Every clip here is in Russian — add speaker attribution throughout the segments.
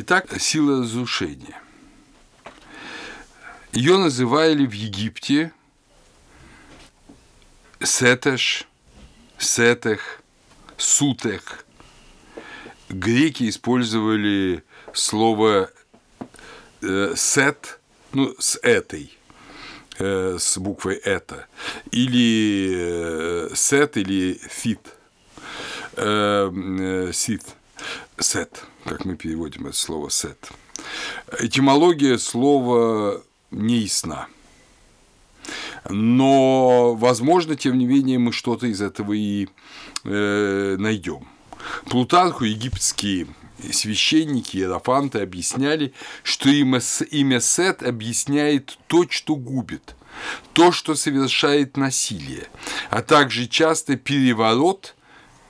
Speaker 1: Итак, сила разрушения. Ее называли в Египте Сетеш, Сетех, Сутех. Греки использовали слово э, сет, ну, с этой, э, с буквой это, или э, сет, или фит, э, сет, как мы переводим это слово сет. Этимология слова не ясна. Но, возможно, тем не менее, мы что-то из этого и э, найдем. Плутарху египетские священники, иерофанты объясняли, что имя, имя Сет объясняет то, что губит, то, что совершает насилие, а также часто переворот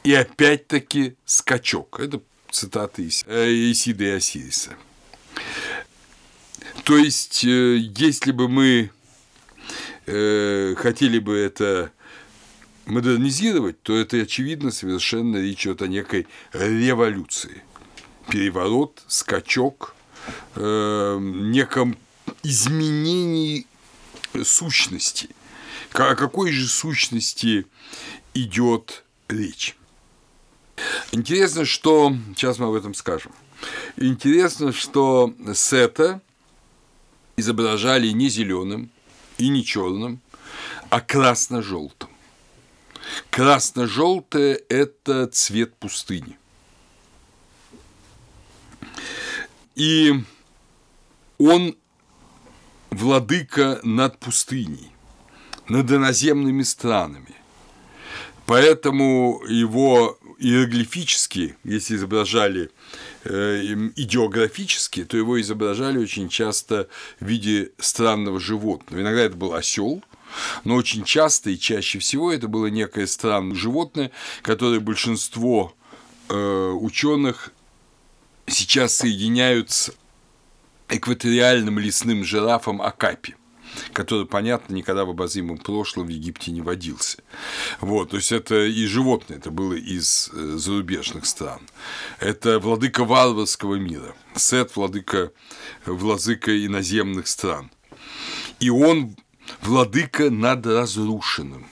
Speaker 1: и опять-таки скачок. Это цитаты э, Исида и Осириса. То есть, э, если бы мы э, хотели бы это модернизировать, то это, очевидно, совершенно речь идет о некой революции. Переворот, скачок, э, неком изменении сущности. О какой же сущности идет речь? Интересно, что... Сейчас мы об этом скажем. Интересно, что Сета изображали не зеленым и не черным, а красно-желтым. Красно-желтое – это цвет пустыни. И он владыка над пустыней, над иноземными странами. Поэтому его иероглифически, если изображали э, идеографически, то его изображали очень часто в виде странного животного. Иногда это был осел, но очень часто и чаще всего это было некое странное животное, которое большинство э, ученых сейчас соединяют с экваториальным лесным жирафом Акапи который, понятно, никогда в обозримом прошлом в Египте не водился. Вот, то есть это и животное, это было из э, зарубежных стран. Это владыка варварского мира, Сет – владыка, владыка иноземных стран. И он владыка над разрушенным,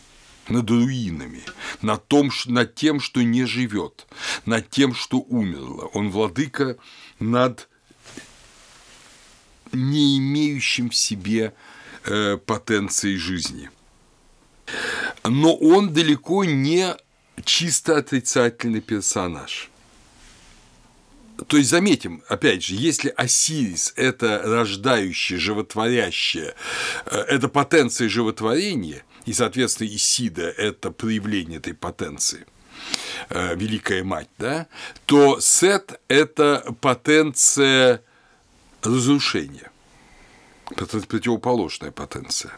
Speaker 1: над руинами, над, том, над тем, что не живет, над тем, что умерло. Он владыка над не имеющим в себе э, потенцией жизни. Но он далеко не чисто отрицательный персонаж – то есть заметим, опять же, если Осирис – это рождающее, животворящее, э, это потенция животворения, и, соответственно, Исида – это проявление этой потенции, э, Великая Мать, да, то Сет – это потенция разрушения, противоположная потенция.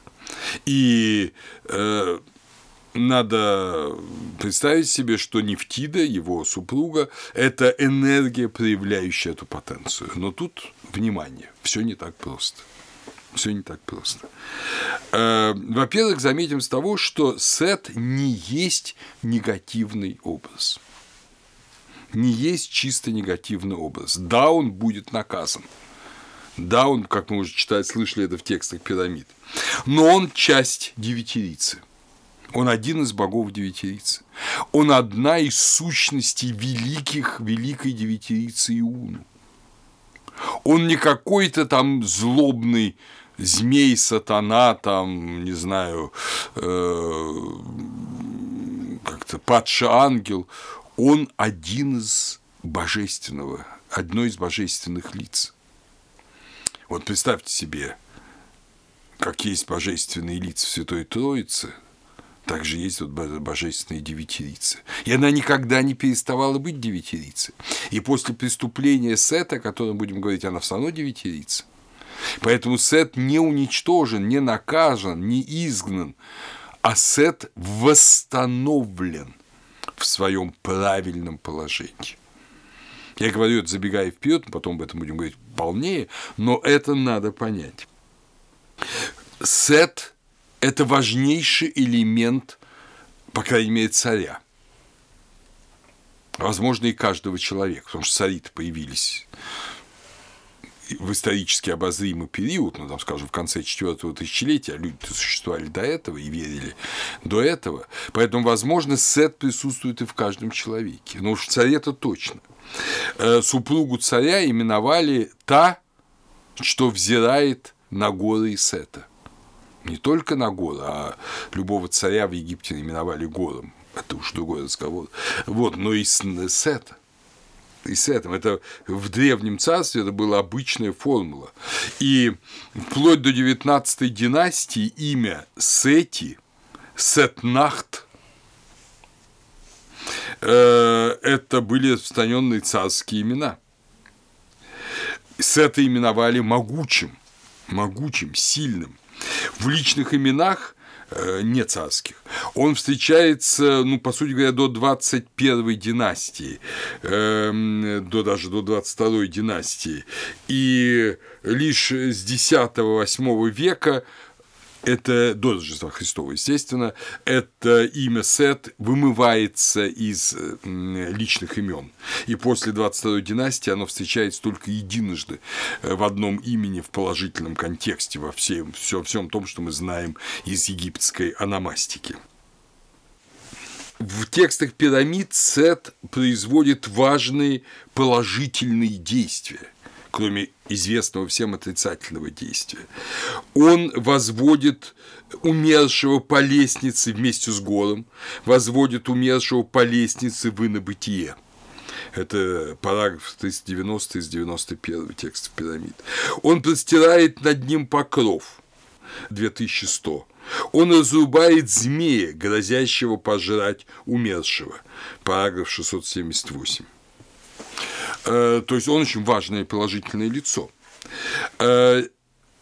Speaker 1: И э, надо представить себе, что Нефтида, его супруга, это энергия, проявляющая эту потенцию. Но тут, внимание, все не так просто. Все не так просто. Э, во-первых, заметим с того, что Сет не есть негативный образ. Не есть чисто негативный образ. Да, он будет наказан. Да, он, как мы уже читали, слышали это в текстах пирамид. Но он часть девятирицы. Он один из богов девятирицы. Он одна из сущностей великих, великой девятирицы Иуну. Он не какой-то там злобный змей, сатана, там, не знаю, э, как-то падший ангел. Он один из божественного, одно из божественных лиц. Вот представьте себе, как есть божественные лица в Святой Троице – также есть вот божественная девятирица. И она никогда не переставала быть девятирицей. И после преступления Сета, о котором будем говорить, она все равно девятирица. Поэтому Сет не уничтожен, не наказан, не изгнан, а Сет восстановлен в своем правильном положении. Я говорю это забегая вперед, потом об этом будем говорить полнее, но это надо понять. Сет это важнейший элемент, по крайней мере, царя. Возможно, и каждого человека, потому что цари появились в исторически обозримый период, ну, там, скажем, в конце четвертого тысячелетия, а люди существовали до этого и верили до этого, поэтому, возможно, Сет присутствует и в каждом человеке, но уж в царе это точно. Э, супругу царя именовали та, что взирает на горы Сета. Не только на горы, а любого царя в Египте именовали гором. Это уж другой разговор. Вот, но и Сета и с этим. Это в Древнем Царстве это была обычная формула. И вплоть до 19 династии имя Сети, Сетнахт, э, это были распространенные царские имена. Сета именовали могучим, могучим, сильным. В личных именах Э, не царских. Он встречается, ну, по сути говоря, до 21 династии, э, до, даже до 22 династии. И лишь с 10-8 века это до Рождества Христова, естественно, это имя Сет вымывается из личных имен. И после 22 династии оно встречается только единожды э, в одном имени в положительном контексте во всем, все, всем том, что мы знаем из египетской аномастики. В текстах пирамид Сет производит важные положительные действия – кроме известного всем отрицательного действия. Он возводит умершего по лестнице вместе с Гором, возводит умершего по лестнице в инобытие. Это параграф 390 из 91 текста пирамид. Он простирает над ним покров 2100. Он разрубает змея, грозящего пожрать умершего. Параграф 678. Э, то есть он очень важное положительное лицо. Э,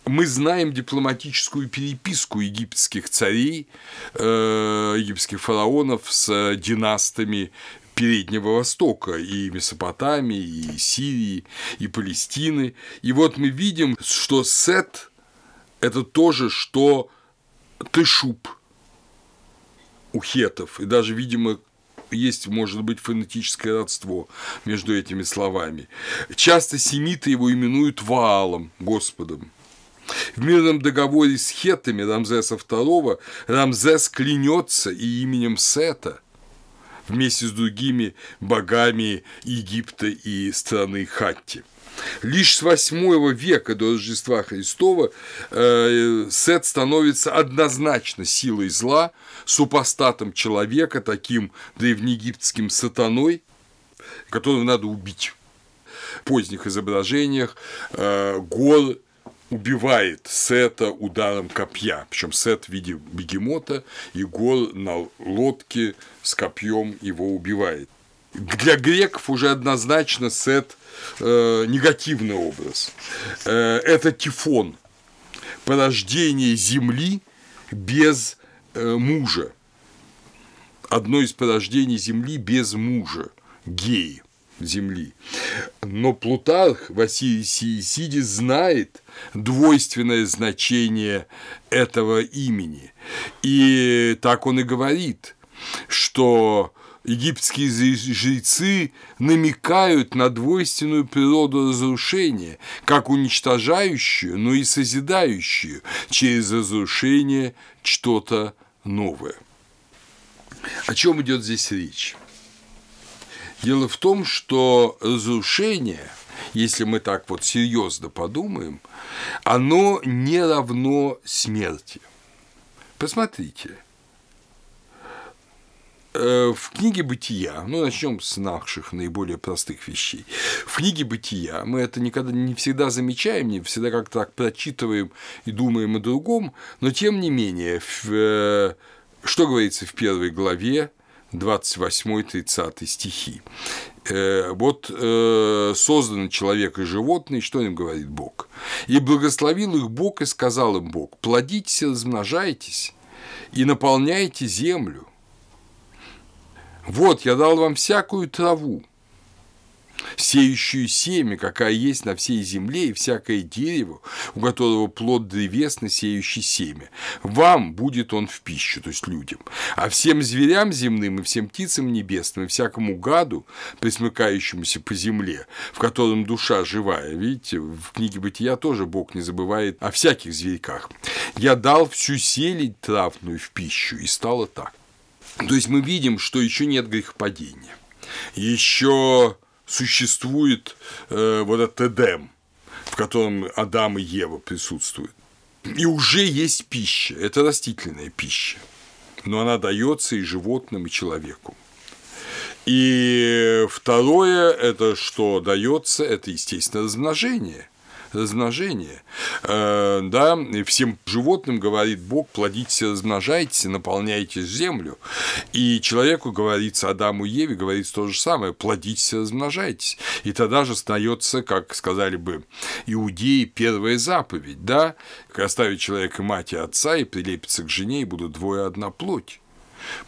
Speaker 1: мы знаем дипломатическую переписку египетских царей, э, египетских фараонов с династами Переднего Востока, и Месопотамии, и Сирии, и Палестины. И вот мы видим, что Сет – это то же, что Тышуб у хетов, и даже, видимо, есть, может быть, фонетическое родство между этими словами. Часто семиты его именуют Ваалом, Господом. В мирном договоре с хетами Рамзеса II Рамзес клянется и именем Сета вместе с другими богами Египта и страны Хатти. Лишь с 8 века до Рождества Христова э, Сет становится однозначно силой зла, супостатом человека, таким древнеегипетским сатаной, которого надо убить. В поздних изображениях э, Гор убивает Сета ударом копья, причем Сет в виде бегемота, и Гор на лодке с копьем его убивает. Для греков уже однозначно Сет э, негативный образ. Э, это Тифон, порождение Земли без э, мужа. Одно из порождений Земли без мужа, гей Земли. Но Плутарх Василий Сиесидис знает двойственное значение этого имени. И так он и говорит, что египетские жрецы намекают на двойственную природу разрушения, как уничтожающую, но и созидающую через разрушение что-то новое. О чем идет здесь речь? Дело в том, что разрушение, если мы так вот серьезно подумаем, оно не равно смерти. Посмотрите – в книге «Бытия», ну, начнем с наших наиболее простых вещей. В книге «Бытия» мы это никогда не всегда замечаем, не всегда как-то так прочитываем и думаем о другом, но тем не менее, в, э, что говорится в первой главе, 28-30 стихи. Э, вот э, созданы человек и животные, что им говорит Бог? «И благословил их Бог, и сказал им Бог, плодитесь и размножайтесь, и наполняйте землю, вот, я дал вам всякую траву, сеющую семя, какая есть на всей земле, и всякое дерево, у которого плод древесный, сеющий семя. Вам будет он в пищу, то есть людям. А всем зверям земным и всем птицам небесным, и всякому гаду, присмыкающемуся по земле, в котором душа живая, видите, в книге Бытия тоже Бог не забывает о всяких зверьках. Я дал всю селень травную в пищу, и стало так. То есть мы видим, что еще нет грехопадения. Еще существует э, вот этот Эдем, в котором Адам и Ева присутствуют. И уже есть пища, это растительная пища, но она дается и животным, и человеку. И второе, это что дается, это, естественно, размножение – размножение. Э, да, и всем животным говорит Бог, плодитесь, размножайтесь, наполняйте землю. И человеку говорится, Адаму и Еве говорится то же самое, плодитесь, размножайтесь. И тогда же остается, как сказали бы иудеи, первая заповедь, да, оставить человека мать и отца и прилепиться к жене, и будут двое одна плоть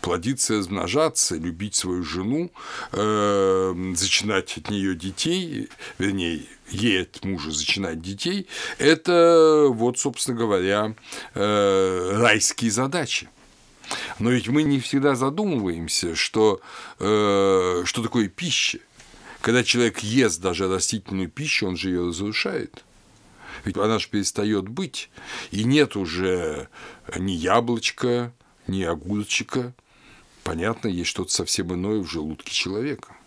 Speaker 1: плодиться размножаться, любить свою жену, э, зачинать от нее детей, вернее, ей от мужа зачинать детей, это вот, собственно говоря, э, райские задачи. Но ведь мы не всегда задумываемся, что, э, что такое пища. Когда человек ест даже растительную пищу, он же ее разрушает. Ведь она же перестает быть, и нет уже ни яблочка, ни огурчика. Понятно, есть что-то совсем иное в желудке человека.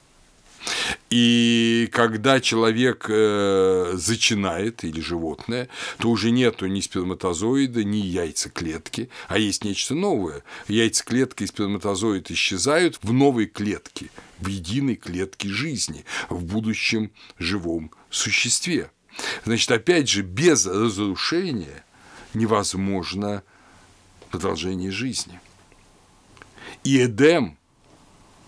Speaker 1: И когда человек э, зачинает или животное, то уже нету ни сперматозоида, ни яйцеклетки, а есть нечто новое. Яйцеклетка и сперматозоид исчезают в новой клетке, в единой клетке жизни, в будущем живом существе. Значит, опять же, без разрушения невозможно продолжение жизни. И Эдем,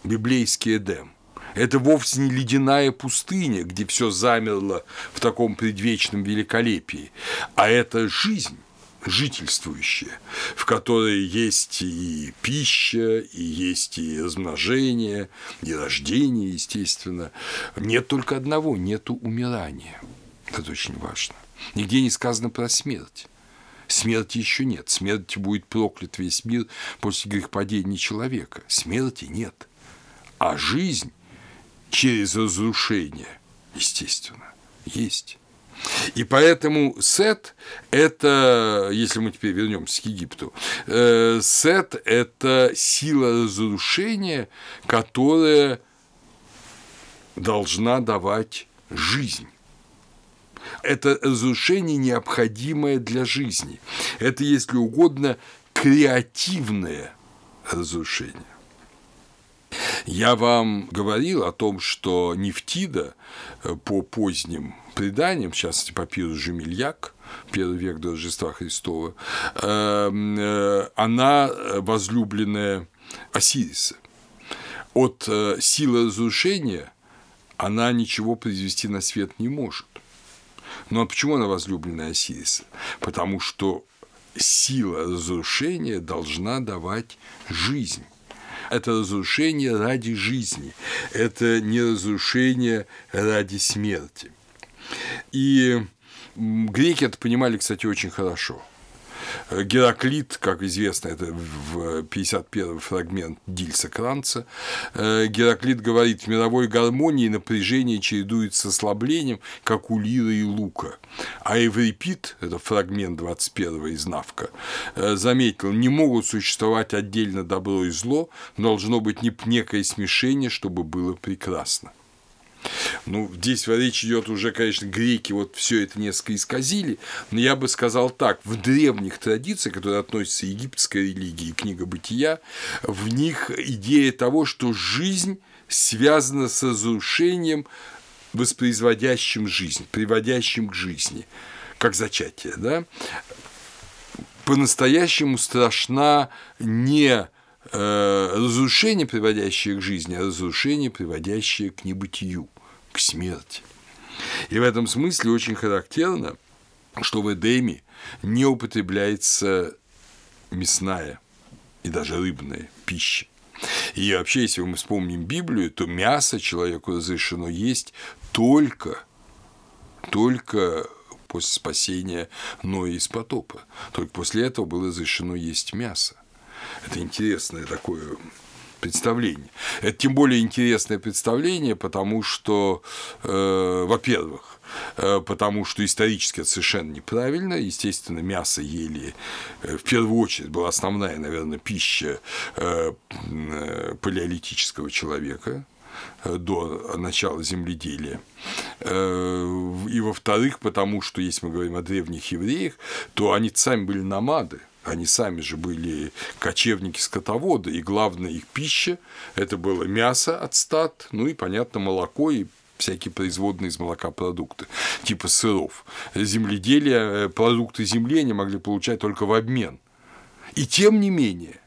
Speaker 1: библейский Эдем, это вовсе не ледяная пустыня, где все замерло в таком предвечном великолепии, а это жизнь жительствующая, в которой есть и пища, и есть и размножение, и рождение, естественно. Нет только одного – нету умирания. Это очень важно. Нигде не сказано про смерть. Смерти еще нет. Смерти будет проклят весь мир после грехопадения человека. Смерти нет. А жизнь через разрушение, естественно, есть. И поэтому Сет – это, если мы теперь вернемся к Египту, э, Сет – это сила разрушения, которая должна давать жизнь это разрушение необходимое для жизни. Это, если угодно, креативное разрушение. Я вам говорил о том, что Нефтида э, по поздним преданиям, в частности, папирус Жемельяк, первый век до Рождества Христова, эм, э, она возлюбленная Осириса. От э, силы разрушения она ничего произвести на свет не может. Ну а почему она возлюбленная Осириса? Потому что сила разрушения должна давать жизнь. Это разрушение ради жизни, это не разрушение ради смерти. И греки это понимали, кстати, очень хорошо – Гераклит, как известно, это в 51 фрагмент Дильса Кранца, э, Гераклит говорит, в мировой гармонии напряжение чередуется с ослаблением, как у лиры и лука. А Эврипид, это фрагмент 21 из Навка, э, заметил, не могут существовать отдельно добро и зло, должно быть некое смешение, чтобы было прекрасно. Ну, здесь речь идет уже, конечно, греки вот все это несколько исказили, но я бы сказал так, в древних традициях, которые относятся к египетской религии, книга бытия, в них идея того, что жизнь связана с разрушением, воспроизводящим жизнь, приводящим к жизни, как зачатие, да, по-настоящему страшна не разрушение, приводящее к жизни, а разрушение, приводящее к небытию к смерти. И в этом смысле очень характерно, что в Эдеме не употребляется мясная и даже рыбная пища. И вообще, если мы вспомним Библию, то мясо человеку разрешено есть только, только после спасения Ноя из потопа. Только после этого было разрешено есть мясо. Это интересное такое представление. Это тем более интересное представление, потому что, э, во-первых, э, потому что исторически это совершенно неправильно. Естественно, мясо ели э, в первую очередь была основная, наверное, пища э, палеолитического человека до начала земледелия. И во-вторых, потому что, если мы говорим о древних евреях, то они сами были намады – они сами же были кочевники-скотоводы, и главная их пища – это было мясо от стад, ну и, понятно, молоко и всякие производные из молока продукты, типа сыров. Земледелие, э, продукты земли они могли получать только в обмен. И тем не менее,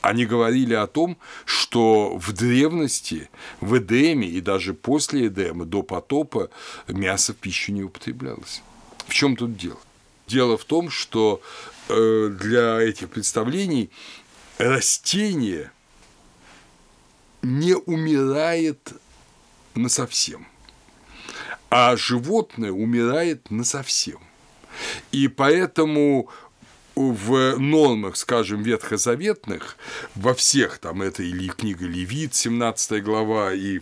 Speaker 1: они говорили о том, что в древности, в Эдеме и даже после Эдема, до потопа, мясо в пищу не употреблялось. В чем тут дело? Дело в том, что для этих представлений растение не умирает на совсем, а животное умирает на совсем. И поэтому в нормах, скажем, ветхозаветных, во всех, там это или книга Левит, 17 глава, и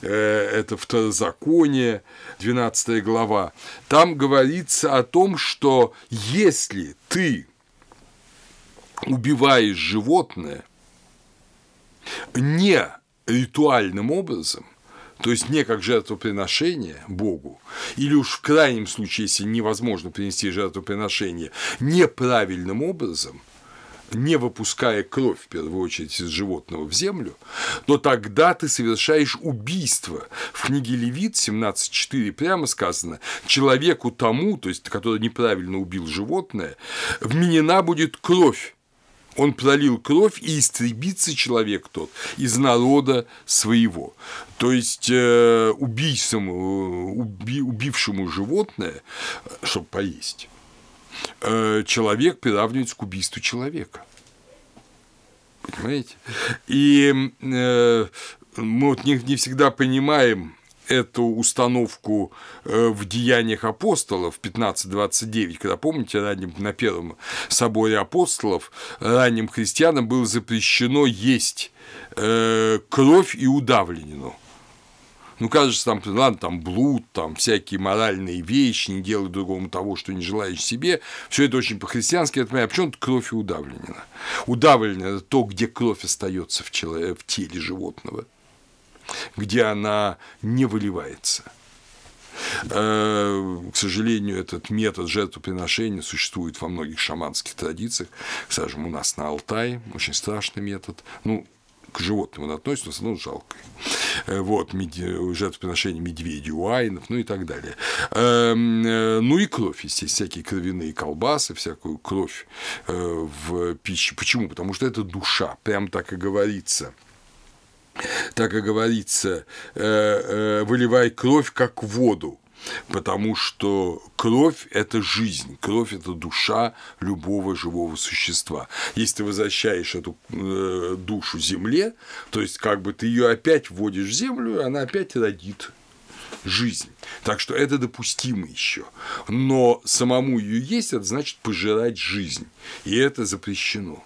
Speaker 1: э, это Второзаконие, 12 глава, там говорится о том, что если ты убиваешь животное не ритуальным образом, то есть не как жертвоприношение Богу, или уж в крайнем случае, если невозможно принести жертвоприношение неправильным образом, не выпуская кровь, в первую очередь, из животного в землю, то тогда ты совершаешь убийство. В книге Левит 17.4 прямо сказано, человеку тому, то есть, который неправильно убил животное, вменена будет кровь он пролил кровь, и истребится человек тот из народа своего. То есть э, убийцам, уби, убившему животное, чтобы поесть, э, человек приравнивается к убийству человека. Понимаете? И э, мы вот не, не всегда понимаем, эту установку э, в деяниях апостолов 15.29, когда, помните, ранним, на первом соборе апостолов ранним христианам было запрещено есть э, кровь и удавленину. Ну, кажется, там, ладно, там блуд, там всякие моральные вещи, не делай другому того, что не желаешь себе. Все это очень по-христиански. Это, а почему тут кровь и удавленина? Удавленина – это то, где кровь остается в, теле животного где она не выливается. Э, к сожалению, этот метод жертвоприношения существует во многих шаманских традициях. Скажем, у нас на Алтае очень страшный метод. Ну, к животным он относится, но все равно жалко. Э, вот, жертвоприношение медведей, уайнов, ну и так далее. Эм, э, ну и кровь, естественно, всякие кровяные колбасы, всякую кровь в пище. Почему? Потому что это душа, прям так и говорится – так и говорится, э, э, выливай кровь как воду, потому что кровь – это жизнь, кровь – это душа любого живого существа. Если ты возвращаешь эту э, душу земле, то есть как бы ты ее опять вводишь в землю, она опять родит жизнь. Так что это допустимо еще. Но самому ее есть, это значит пожирать жизнь. И это запрещено.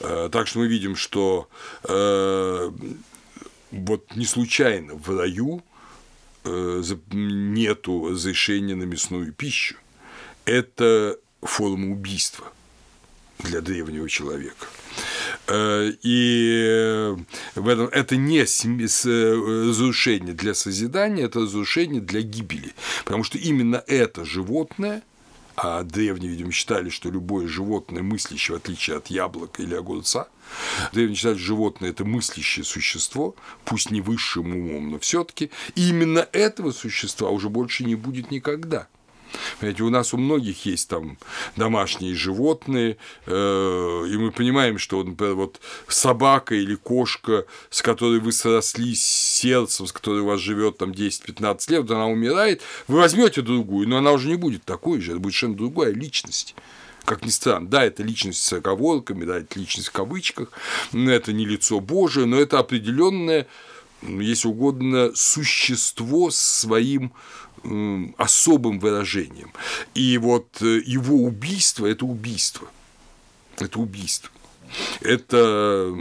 Speaker 1: Э, так что мы видим, что э, вот не случайно в раю э, нету разрешения на мясную пищу. Это форма убийства для древнего человека. И в этом это не разрушение для созидания, это разрушение для гибели. Потому что именно это животное – а древние, видимо, считали, что любое животное мыслящее, в отличие от яблока или огурца, древние считали, что животное – это мыслящее существо, пусть не высшим умом, но все таки именно этого существа уже больше не будет никогда. Понимаете, у нас у многих есть там домашние животные, э, и мы понимаем, что, например, вот собака или кошка, с которой вы срослись сердцем, с которой у вас живет там 10-15 лет, она умирает, вы возьмете другую, но она уже не будет такой же, это будет совершенно другая личность как ни странно. Да, это личность с оговорками, да, это личность в кавычках, это не лицо Божие, но это определенное, если угодно, существо с своим особым выражением. И вот э, его убийство – это убийство. Это убийство. Это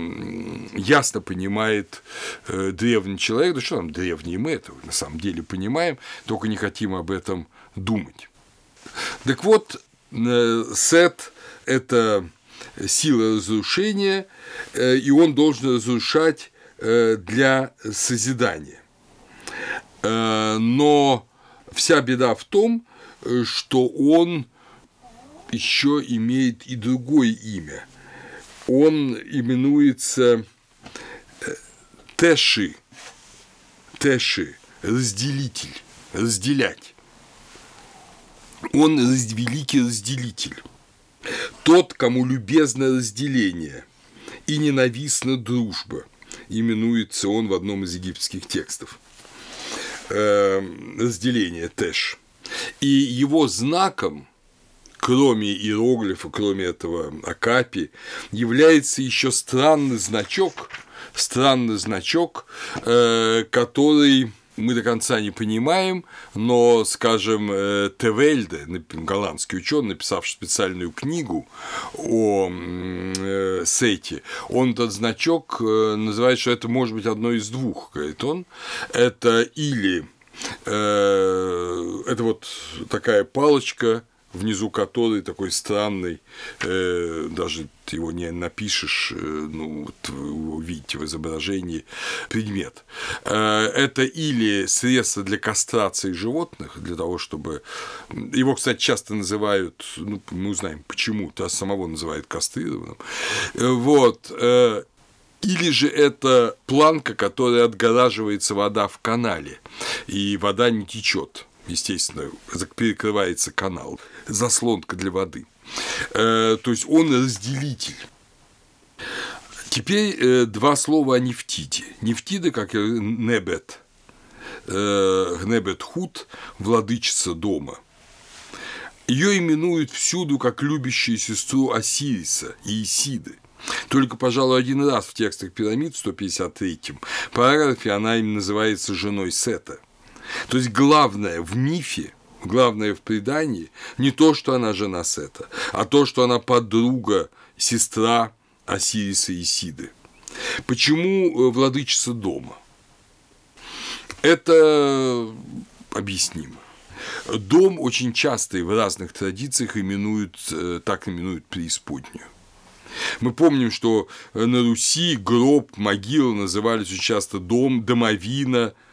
Speaker 1: ясно понимает э, древний человек, да что там древний, мы это на самом деле понимаем, только не хотим об этом думать. Так вот, э, Сет – это сила разрушения, и он должен разрушать для созидания. Но вся беда в том, э, что он еще имеет и другое имя. Он именуется э, Тэши, Тэши, разделитель, разделять. Он великий разделитель, тот, кому любезно разделение и ненавистна дружба, именуется он в одном из египетских текстов – разделение Тэш. И его знаком, кроме иероглифа, кроме этого Акапи, является еще странный значок, странный значок, э, который мы до конца не понимаем, но, скажем, э, Тевельде, голландский ученый, написавший специальную книгу о э, Сете, он этот значок э, называет, что это может быть одно из двух, говорит он, это или это вот такая палочка, внизу которой такой странный, э, даже его не напишешь, э, ну, вот вы увидите в изображении предмет. Э, это или средство для кастрации животных, для того, чтобы... Его, кстати, часто называют, ну, мы узнаем почему, то самого называют кастрированным. Э, вот. Э, или же это планка, которая отгораживается вода в канале, и вода не течет естественно, перекрывается канал, заслонка для воды. Э, то есть он разделитель. Теперь э, два слова о нефтиде. Нефтида, как небет, э, небет худ, владычица дома. Ее именуют всюду как любящую сестру Осириса и Исиды. Только, пожалуй, один раз в текстах пирамид в 153-м параграфе она им называется женой Сета. То есть главное в мифе, главное в предании не то, что она жена Сета, а то, что она подруга, сестра Осириса и Сиды. Почему э, владычица дома? Это объяснимо. Дом очень часто и в разных традициях именуют, э, так именуют преисподнюю. Мы помним, что на Руси гроб, могила назывались очень часто дом, домовина –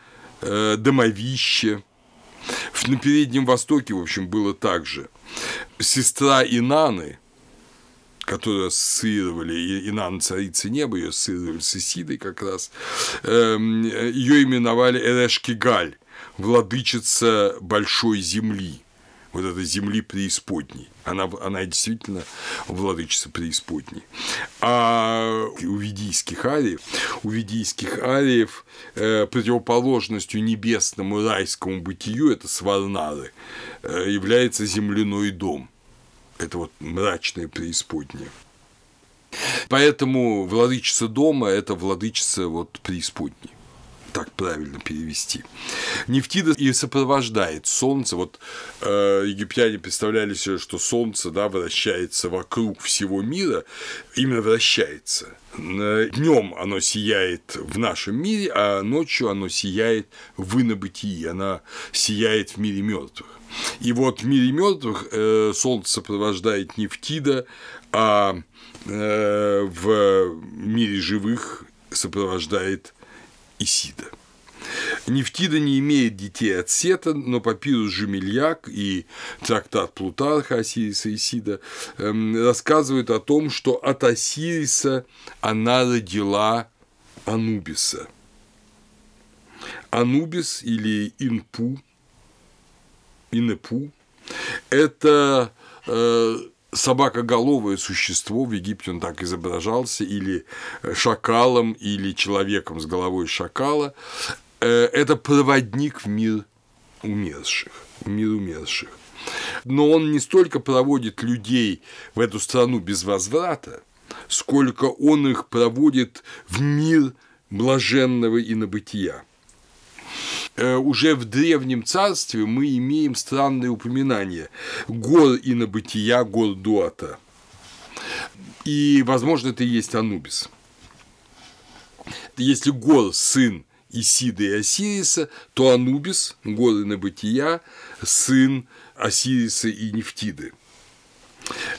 Speaker 1: э, домовище. На Переднем Востоке, в общем, было так же. Сестра Инаны, которую ассоциировали, Инан царицы неба, ее ассоциировали с Исидой как раз, эм, ее именовали Эрешкигаль, владычица большой земли вот этой земли преисподней. Она, она действительно владычица преисподней. А у ведийских ариев, у ведийских ариев э, противоположностью небесному райскому бытию, это сварнары, э, является земляной дом. Это вот мрачное преисподнее. Поэтому владычица дома – это владычица вот преисподней так правильно перевести. Нефтида и сопровождает Солнце. Вот э, египтяне представляли себе, что Солнце да, вращается вокруг всего мира, именно вращается. Днем оно сияет в нашем мире, а ночью оно сияет в инобытии, оно сияет в мире мертвых. И вот в мире мертвых э, Солнце сопровождает Нефтида, а э, в мире живых сопровождает Исида. Нефтида не имеет детей от Сета, но папирус Жемельяк и трактат Плутарха Осириса Исида эм, рассказывают о том, что от Осириса она родила Анубиса. Анубис или Инпу, Инепу – это э, собакоголовое существо, в Египте он так изображался, или шакалом, или человеком с головой шакала, э, это проводник в мир умерших, в мир умерших. Но он не столько проводит людей в эту страну без возврата, сколько он их проводит в мир блаженного инобытия. Э, уже в Древнем Царстве мы имеем странные упоминания гор инобытия, гор Дуата. И, возможно, это и есть Анубис. Если Гор – сын Исида и Осириса, то Анубис, горы Набытия, сын Осириса и Нефтиды.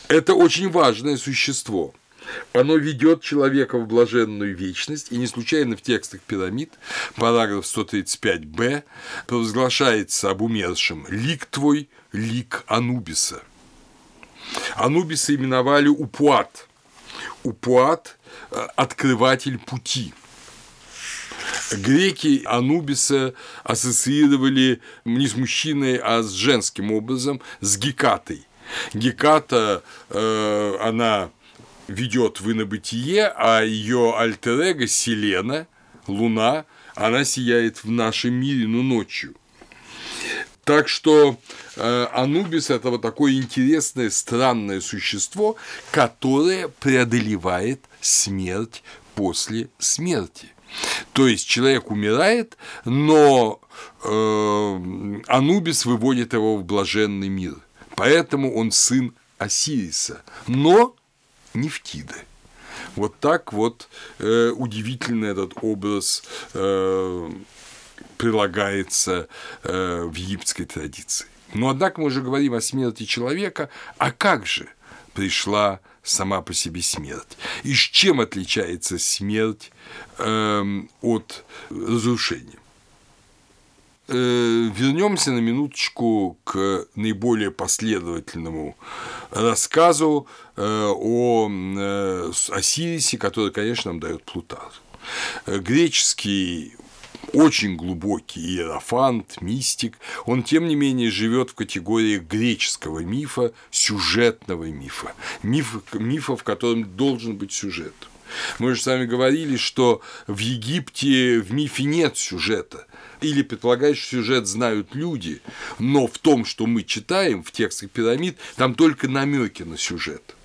Speaker 1: Это очень важное существо. Оно ведет человека в блаженную вечность, и не случайно в текстах пирамид, параграф 135б, провозглашается об умершем «Лик твой, лик Анубиса». Анубиса именовали Упуат. Упуат – открыватель пути – Греки Анубиса ассоциировали не с мужчиной, а с женским образом, с Гекатой. Геката, э, она ведет в инобытие, а ее альтер Селена, Луна, она сияет в нашем мире, но ночью. Так что э, Анубис – это вот такое интересное, странное существо, которое преодолевает смерть после смерти. То есть человек умирает, но э, Анубис выводит его в блаженный мир. Поэтому он сын Осириса, но Нефтиды. Вот так вот э, удивительно этот образ э, прилагается э, в египетской традиции. Но однако мы уже говорим о смерти человека, а как же пришла сама по себе смерть. И с чем отличается смерть э, от разрушения? Э, вернемся на минуточку к наиболее последовательному рассказу э, о э, Осирисе, который, конечно, нам дает Плутарх. Греческий очень глубокий иерофант, мистик, он, тем не менее, живет в категории греческого мифа, сюжетного мифа, миф, мифа, в котором должен быть сюжет. Мы же с вами говорили, что в Египте в мифе нет сюжета. Или предполагает, что сюжет знают люди, но в том, что мы читаем в текстах пирамид, там только намеки на сюжет.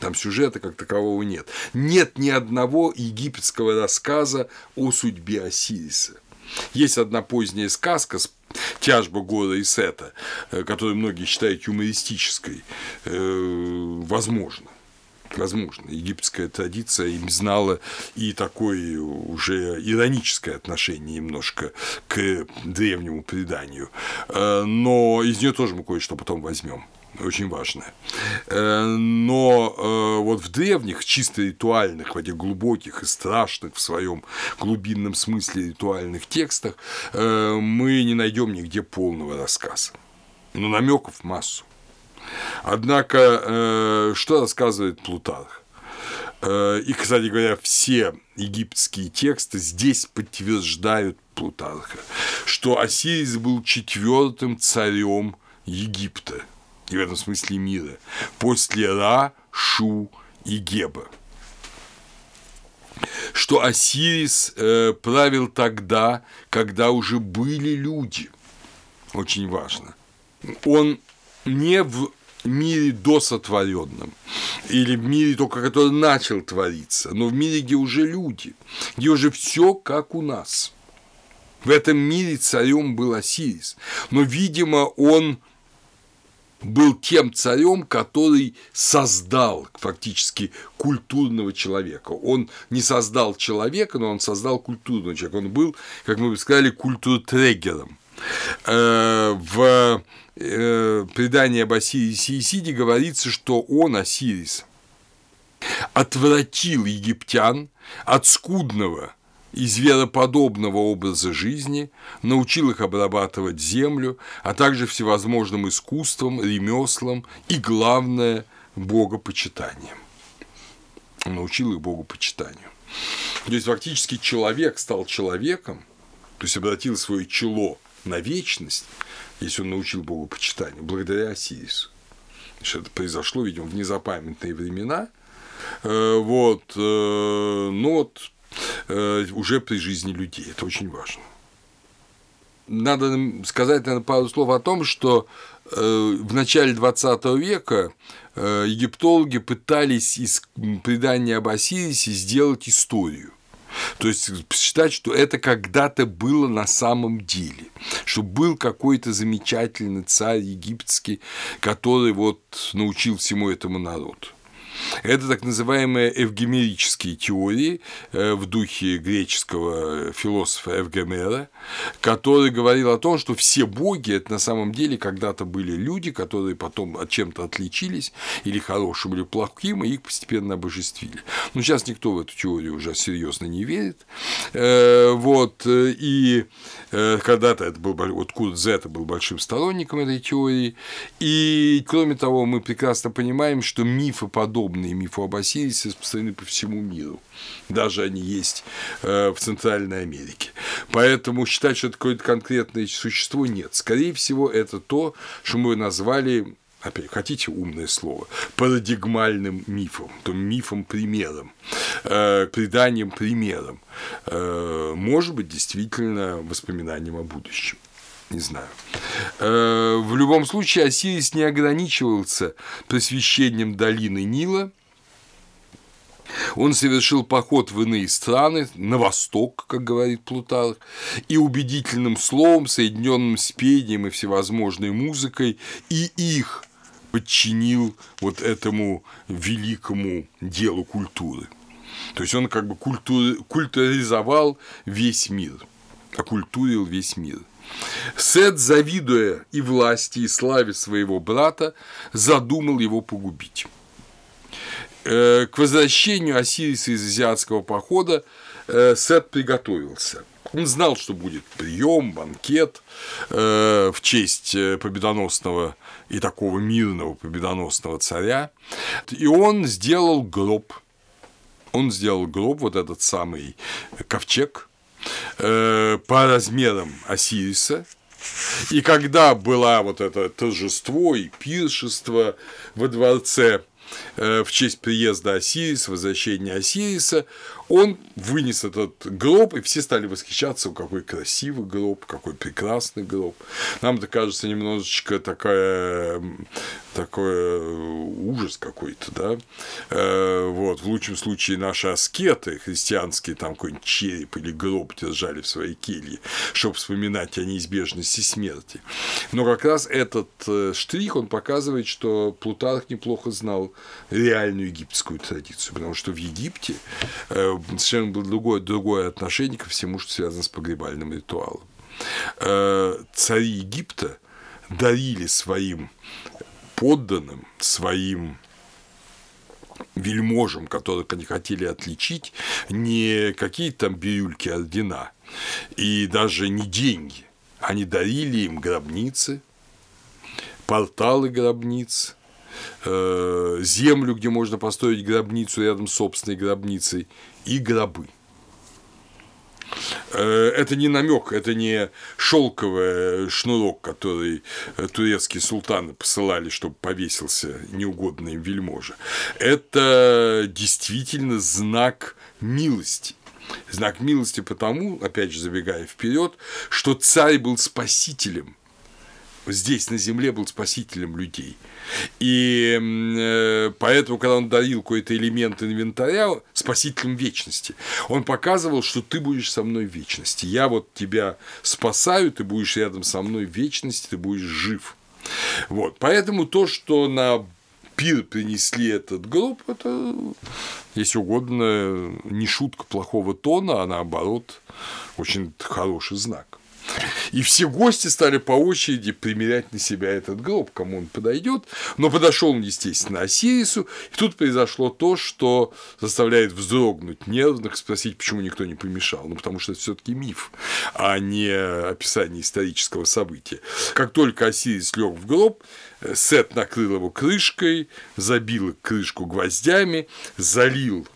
Speaker 1: Там сюжета как такового нет. Нет ни одного египетского рассказа о судьбе Осириса. Есть одна поздняя сказка «Тяжба Гора и Сета», э, которую многие считают юмористической. Э, возможно. Возможно, египетская традиция им знала и такое уже ироническое отношение немножко к древнему преданию. Э, но из нее тоже мы кое-что потом возьмем очень важное. Э, но э, вот в древних, чисто ритуальных, в этих глубоких и страшных в своем глубинном смысле ритуальных текстах мы не найдем нигде полного рассказа. Но намеков массу. Однако, что рассказывает Плутарх? И, кстати говоря, все египетские тексты здесь подтверждают Плутарха, что Осирис был четвертым царем Египта – и в этом смысле мира, после Ра, Шу и Геба. Что Осирис э, правил тогда, когда уже были люди. Очень важно. Он не в мире досотворенном, или в мире только который начал твориться, но в мире, где уже люди, где уже все как у нас. В этом мире царем был Осирис, но, видимо, он был тем царем, который создал фактически культурного человека. Он не создал человека, но он создал культурного человека. Он был, как мы бы сказали, культуртрегером. Э, в э, предании об Осирисе и Исиде говорится, что он, Осирис, отвратил египтян от скудного и звероподобного образа жизни, научил их обрабатывать землю, а также всевозможным искусствам, ремеслам и, главное, богопочитанием. научил их богопочитанию. То есть, фактически, человек стал человеком, то есть, обратил свое чело на вечность, если он научил богопочитанию, благодаря Осирису. Это произошло, видимо, в незапамятные времена. Э, вот, э, но вот Э, уже при жизни людей. Это очень важно. надо сказать, наверное, пару слов о том, что в начале 20 века египтологи пытались из предания об Осирисе сделать историю. То есть считать, что это когда-то было на самом деле, что был какой-то замечательный царь египетский, который вот научил всему этому народу. Это так называемые эвгемерические теории э, в духе греческого философа Эвгемера, который говорил о том, что все боги это на самом деле когда-то были люди, которые потом от чем-то отличились, или хорошим, или плохим, и их постепенно обожествили. Но сейчас никто в эту теорию уже серьезно не верит. Э, вот, и э, когда-то это был, вот Курт был большим сторонником этой теории, и кроме того, мы прекрасно понимаем, что мифы подобные подобные мифу об Осирисе распространены по всему миру. Даже они есть э, в Центральной Америке. Поэтому считать, что это какое-то конкретное существо, нет. Скорее всего, это то, что мы назвали опять, хотите умное слово, парадигмальным мифом, то мифом-примером, э, преданием-примером, э, может быть, действительно воспоминанием о будущем не знаю. Э, в любом случае, Осирис не ограничивался просвещением долины Нила. Он совершил поход в иные страны, на восток, как говорит Плутарх, и убедительным словом, соединенным с пением и всевозможной музыкой, и их подчинил вот этому великому делу культуры. То есть он как бы культур... культуризовал весь мир, окультурил весь мир – Сет, завидуя и власти, и славе своего брата, задумал его погубить. Э, к возвращению Осириса из азиатского похода э, Сет приготовился. Он знал, что будет прием, банкет э, в честь победоносного и такого мирного победоносного царя. И он сделал гроб. Он сделал гроб, вот этот самый ковчег, э, по размерам Осириса. И когда было вот это торжество и пиршество во дворце э, в честь приезда Осириса, возвращения Осириса, он вынес этот гроб, и все стали восхищаться, какой красивый гроб, какой прекрасный гроб. Нам это кажется немножечко такая, такой э, ужас какой-то, да. Э, вот, в лучшем случае наши аскеты христианские там какой-нибудь череп или гроб держали в своей келье, чтобы вспоминать о неизбежности смерти. Но как раз этот э, штрих, он показывает, что Плутарх неплохо знал реальную египетскую традицию, потому что в Египте совершенно было другое, другое отношение ко всему, что связано с погребальным ритуалом. Э, цари Египта дарили своим подданным, своим вельможам, которых они хотели отличить, не какие-то там бирюльки ордена и даже не деньги. Они дарили им гробницы, порталы гробниц, Э, землю, где можно построить гробницу рядом с собственной гробницей, и гробы. Э, это не намек, это не шелковый шнурок, который турецкие султаны посылали, чтобы повесился неугодный вельможа. Это действительно знак милости. Знак милости потому, опять же забегая вперед, что царь был спасителем здесь на земле был спасителем людей. И э, поэтому, когда он дарил какой-то элемент инвентаря, спасителем вечности, он показывал, что ты будешь со мной в вечности. Я вот тебя спасаю, ты будешь рядом со мной в вечности, ты будешь жив. Вот. Поэтому то, что на пир принесли этот гроб, это, если угодно, не шутка плохого тона, а наоборот, очень хороший знак. И все гости стали по очереди примерять на себя этот гроб, кому он подойдет. Но подошел он, естественно, Осирису, и тут произошло то, что заставляет вздрогнуть нервных, спросить, почему никто не помешал. Ну, потому что это все-таки миф, а не описание исторического события. Как только Осирис лег в гроб, Сет накрыл его крышкой, забил крышку гвоздями, залил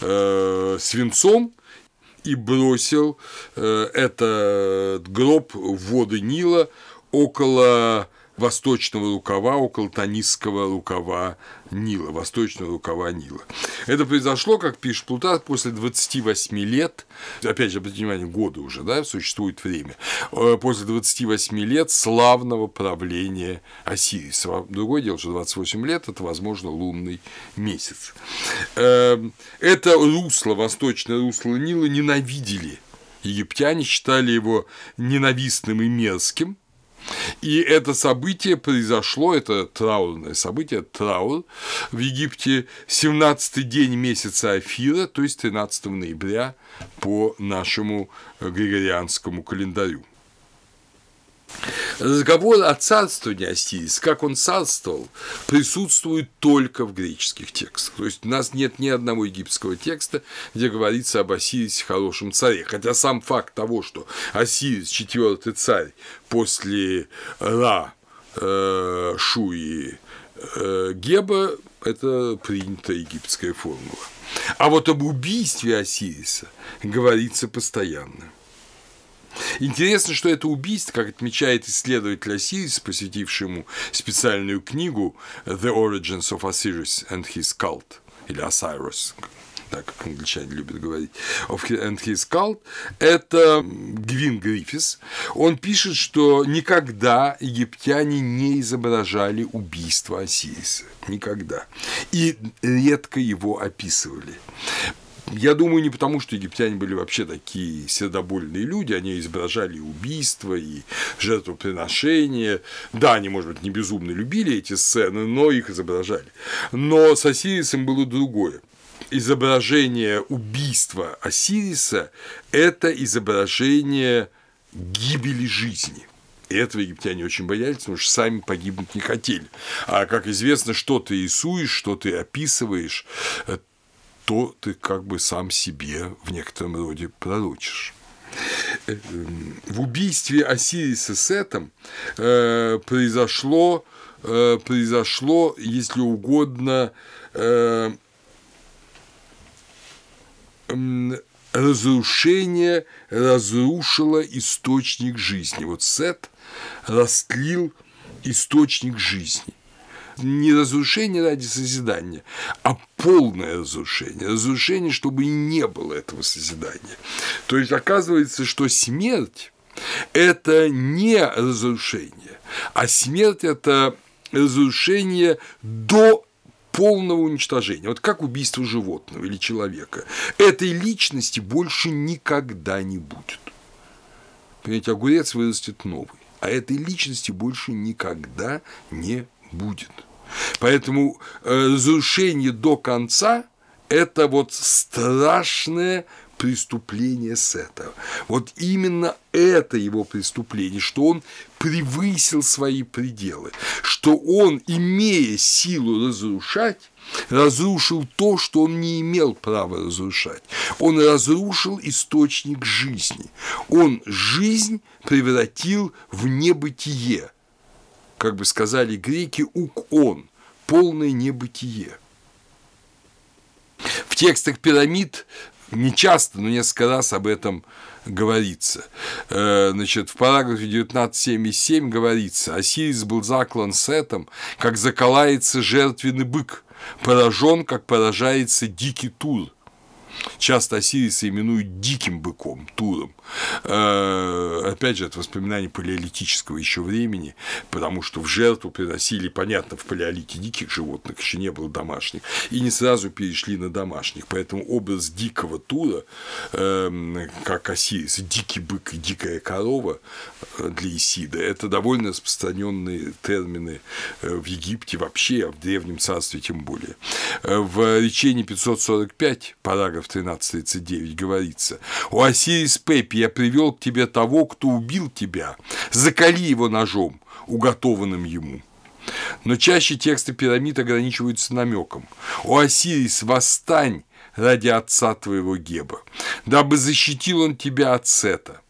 Speaker 1: э, свинцом и бросил э, этот гроб в воды Нила около восточного рукава около Танисского рукава Нила, восточного рукава Нила. Это произошло, как пишет Плутарх, после 28 лет, опять же, обратите внимание, годы уже, да, существует время, э, после 28 лет славного правления Осириса. Другое дело, что 28 лет – это, возможно, лунный месяц. Эм, это русло, восточное русло Нила ненавидели египтяне, считали его ненавистным и мерзким – и это событие произошло, это траурное событие, траур в Египте 17-й день месяца Афира, то есть 13 ноября по нашему григорианскому календарю. Разговор о царствовании Осириса, как он царствовал, присутствует только в греческих текстах. То есть у нас нет ни одного египетского текста, где говорится об Осирисе хорошем царе. Хотя сам факт того, что Осирис четвертый царь после Ра, э, Шуи, э, Геба – это принятая египетская формула. А вот об убийстве Осириса говорится постоянно. Интересно, что это убийство, как отмечает исследователь Осирис, посвятивший ему специальную книгу «The Origins of Osiris and His Cult» или «Osiris», так как англичане любят говорить, of and his cult, это Гвин Гриффис. Он пишет, что никогда египтяне не изображали убийство Осириса. Никогда. И редко его описывали. Я думаю, не потому, что египтяне были вообще такие сердобольные люди, они изображали убийства и жертвоприношения. Да, они, может быть, не безумно любили эти сцены, но их изображали. Но с Осирисом было другое. Изображение убийства Осириса – это изображение гибели жизни – и этого египтяне очень боялись, потому что сами погибнуть не хотели. А, как известно, что ты рисуешь, что ты описываешь, то ты как бы сам себе в некотором роде пророчишь. Э, в убийстве Осириса Сетом э, произошло, э, произошло, если угодно, разрушение разрушило источник жизни. Вот Сет растлил источник жизни не разрушение ради созидания, а полное разрушение. Разрушение, чтобы и не было этого созидания. То есть оказывается, что смерть – это не разрушение, а смерть – это разрушение до полного уничтожения. Вот как убийство животного или человека. Этой личности больше никогда не будет. Понимаете, огурец вырастет новый, а этой личности больше никогда не будет. Поэтому э, разрушение до конца – это вот страшное преступление Сета. Вот именно это его преступление, что он превысил свои пределы, что он, имея силу разрушать, разрушил то, что он не имел права разрушать. Он разрушил источник жизни. Он жизнь превратил в небытие – как бы сказали греки, ук-он, полное небытие. В текстах пирамид не часто, но несколько раз об этом говорится. Э, значит, в параграфе 19.7.7 говорится, Осирис был заклан сетом, как заколается жертвенный бык, поражен, как поражается дикий тур. Часто Осириса именуют диким быком, Туром. Э, опять же, это воспоминание палеолитического еще времени, потому что в жертву приносили, понятно, в палеолите диких животных, еще не было домашних, и не сразу перешли на домашних. Поэтому образ дикого Тура, эм, как Осирис, дикий бык и дикая корова э, для Исида, это довольно распространенные термины э, в Египте вообще, а в Древнем Царстве тем более. В речении 545, параграф 13.39 говорится, «У Осирис Пепи я привел к тебе того, кто убил тебя, закали его ножом, уготованным ему». Но чаще тексты пирамид ограничиваются намеком. «У Осирис, восстань ради отца твоего Геба, дабы защитил он тебя от Сета».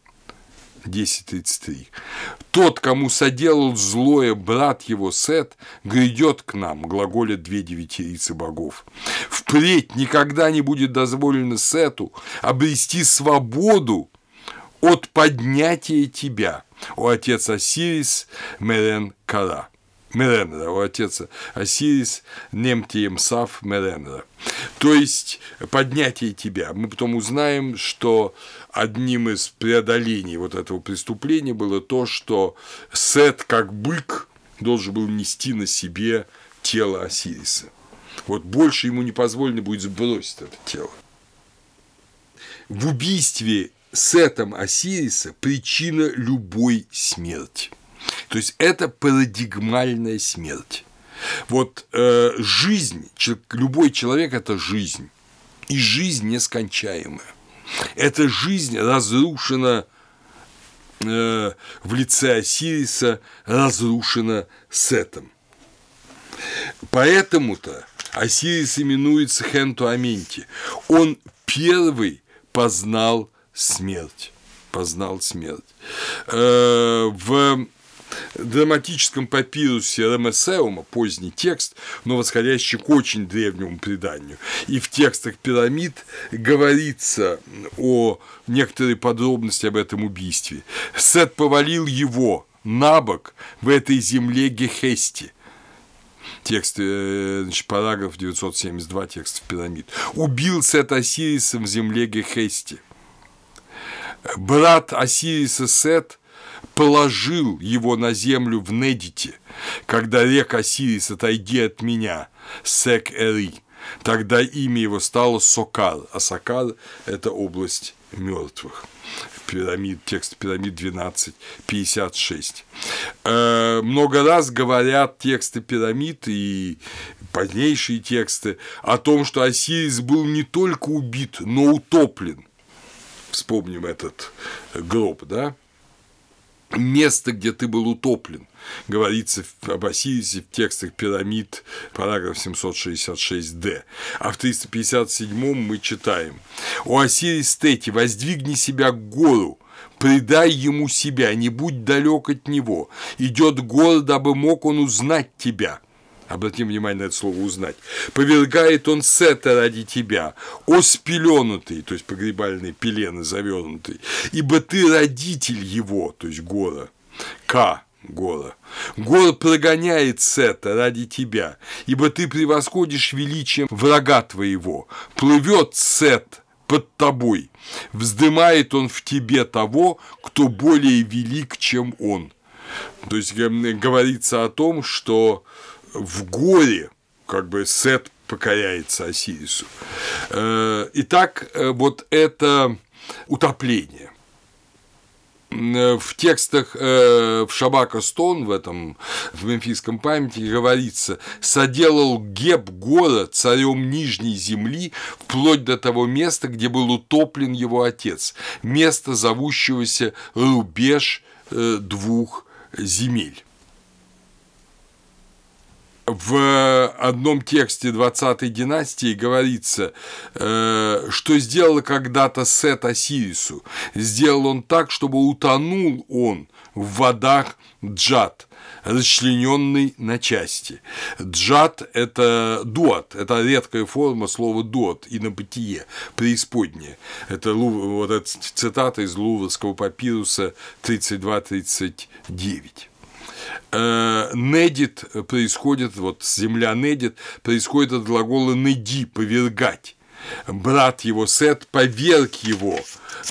Speaker 1: 10.33. «Тот, кому соделал злое брат его Сет, грядет к нам», глаголят две девятирицы богов. «Впредь никогда не будет дозволено Сету обрести свободу от поднятия тебя, о отец Осирис Мерен Кара. Меренера, у отца Осирис Немтием Сав Меренера. То есть поднятие тебя. Мы потом узнаем, что одним из преодолений вот этого преступления было то, что Сет, как бык, должен был нести на себе тело Осириса. Вот больше ему не позволено будет сбросить это тело. В убийстве Сетом Осириса причина любой смерти. То есть это парадигмальная смерть. Вот э, жизнь, любой человек – это жизнь, и жизнь нескончаемая. Эта жизнь разрушена э, в лице Осириса, разрушена Сетом. Поэтому-то Осирис именуется Хенту Аменти. Он первый познал смерть. Познал смерть. Э, в драматическом папирусе Ремесеума, поздний текст, но восходящий к очень древнему преданию. И в текстах пирамид говорится о некоторой подробности об этом убийстве. Сет повалил его на бок в этой земле Гехести, текст, э, значит, параграф 972 текстов пирамид. Убил Сет Осириса в земле Гехести. Брат Осириса Сет положил его на землю в Недите, когда река Осирис «Отойди от меня», Сек-Эри. Тогда имя его стало Сокар, а Сокар – это область мертвых. Пирамид, текст пирамид 12, 56. Э, много раз говорят тексты пирамид и позднейшие тексты о том, что Осирис был не только убит, но утоплен. Вспомним этот гроб, да? Место, где ты был утоплен. Говорится об Осирисе в текстах пирамид, параграф 766-д. А в 357-м мы читаем «У Осирис Тети воздвигни себя к гору, предай ему себя, не будь далек от него, идет город, дабы мог он узнать тебя» обратим внимание на это слово «узнать», повергает он сета ради тебя, о спеленутый, то есть погребальные пелены завернутый, ибо ты родитель его, то есть гора, К, гора. Гор прогоняет Сета ради тебя, ибо ты превосходишь величием врага твоего. Плывет Сет под тобой, вздымает он в тебе того, кто более велик, чем он. То есть говорится о том, что в горе как бы Сет покоряется Осирису. Э, итак, э, вот это утопление. Э, в текстах в Шабака Стон, в этом в мемфисском памятнике говорится, соделал Геб город царем Нижней земли вплоть до того места, где был утоплен его отец, место зовущегося рубеж двух земель в одном тексте 20-й династии говорится, э, что сделал когда-то Сет Осирису. Сделал он так, чтобы утонул он в водах Джад, расчлененный на части. Джад – это дуат, это редкая форма слова дуат и на бытие, преисподнее. Это вот эта цитата из Луврского папируса 32-39. Э, недит происходит, вот земля недит, происходит от глагола неди, повергать. Брат его Сет поверг его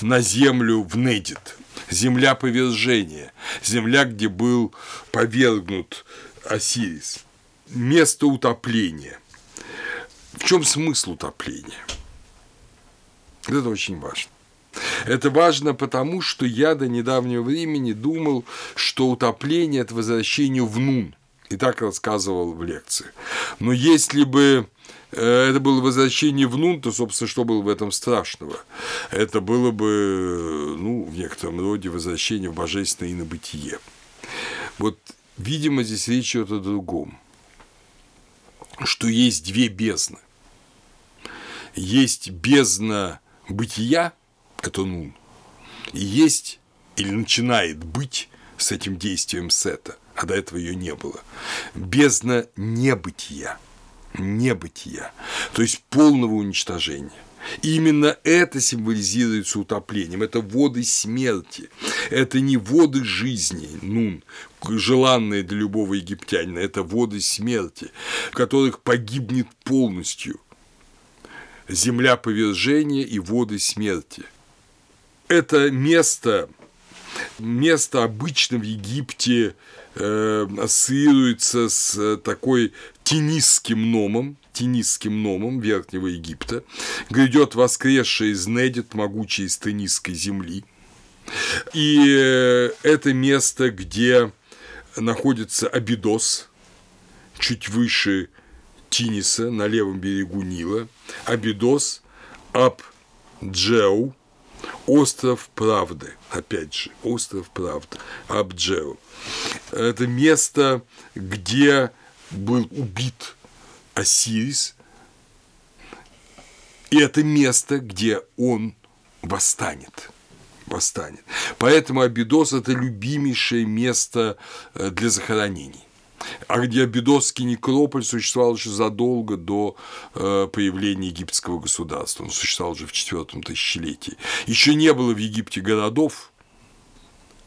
Speaker 1: на землю в недит. Земля повержения, земля, где был повергнут Осирис. Место утопления. В чем смысл утопления? Это очень важно. Это важно потому, что я до недавнего времени думал, что утопление – это возвращение в нун. И так рассказывал в лекции. Но если бы э, это было возвращение в нун, то, собственно, что было в этом страшного? Это было бы, ну, в некотором роде возвращение в божественное инобытие. Вот, видимо, здесь речь идет о другом. Что есть две бездны. Есть бездна бытия – это нун, и есть или начинает быть с этим действием сета, а до этого ее не было. Бездна небытия, небытия, то есть полного уничтожения. И именно это символизируется утоплением. Это воды смерти. Это не воды жизни, нун, желанные для любого египтянина. Это воды смерти, в которых погибнет полностью земля повержения и воды смерти. Это место, место обычно в Египте э, ассоциируется с такой тенисским номом, тенисским номом Верхнего Египта, грядет воскресший из Недит, могучий из тенисской земли. И э, это место, где находится Абидос, чуть выше Тиниса, на левом берегу Нила, Абидос, Абджеу, остров правды, опять же, остров правды, Абджеу. Это место, где был убит Осирис, и это место, где он восстанет восстанет. Поэтому Абидос – это любимейшее место э, для захоронений. А где Абидосский некрополь существовал еще задолго до э, появления египетского государства. Он существовал уже в четвертом тысячелетии. Еще не было в Египте городов,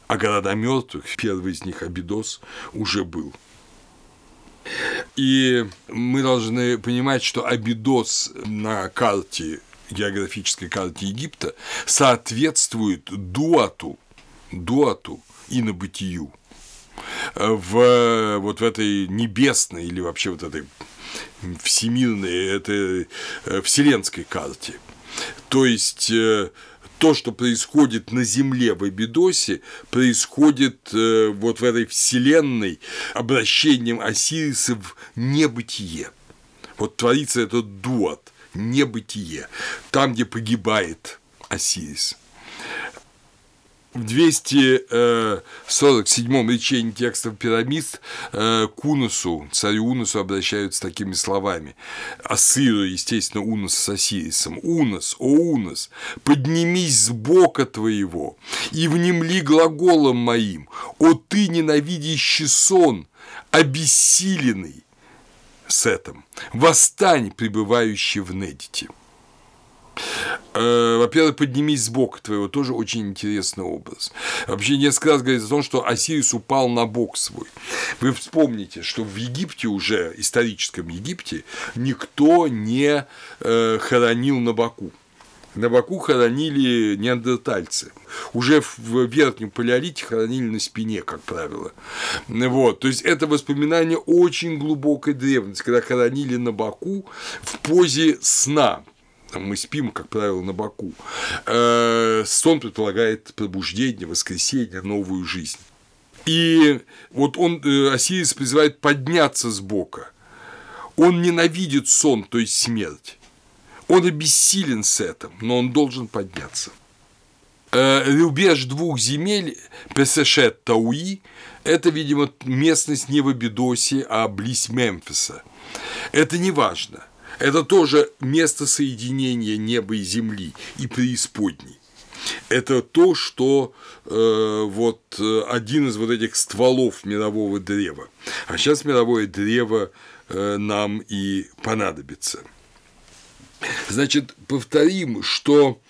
Speaker 1: а города мертвых, первый из них Абидос, уже был. И мы должны понимать, что Абидос на карте, географической карте Египта, соответствует дуату, дуату и на бытию в вот в этой небесной или вообще вот этой всемирной, этой э, вселенской карте. То есть э, то, что происходит на Земле в Абидосе, происходит э, вот в этой вселенной обращением Осириса в небытие. Вот творится этот дуат, небытие, там, где погибает Осирис. В 247-м речении текстов пирамид э, к Унусу, царю Унусу обращаются такими словами. Ассиру, естественно, Унус с Осирисом. «Унос, о Унос, поднимись с бока твоего и внемли глаголом моим, о ты, ненавидящий сон, обессиленный» с этим, восстань, пребывающий в Недите. Э, во-первых, поднимись с бока твоего, тоже очень интересный образ. Вообще несколько раз говорится о том, что Осирис упал на бок свой. Вы вспомните, что в Египте уже, историческом Египте, никто не э, хоронил на боку. На боку хоронили неандертальцы. Уже в верхнем палеолите хоронили на спине, как правило. Вот. То есть это воспоминание очень глубокой древности, когда хоронили на боку в позе сна там мы спим, как правило, на боку. Э, сон предполагает пробуждение, воскресенье, новую жизнь. И вот он, э, Осирис призывает подняться с бока. Он ненавидит сон, то есть смерть. Он обессилен с этим, но он должен подняться. Э, рубеж двух земель Песешет Тауи – это, видимо, местность не в Абидосе, а близ Мемфиса. Это не важно. Это тоже место соединения неба и земли и преисподней. Это то, что э, вот э, один из вот этих стволов мирового древа. А сейчас мировое древо э, нам и понадобится. Значит, повторим, что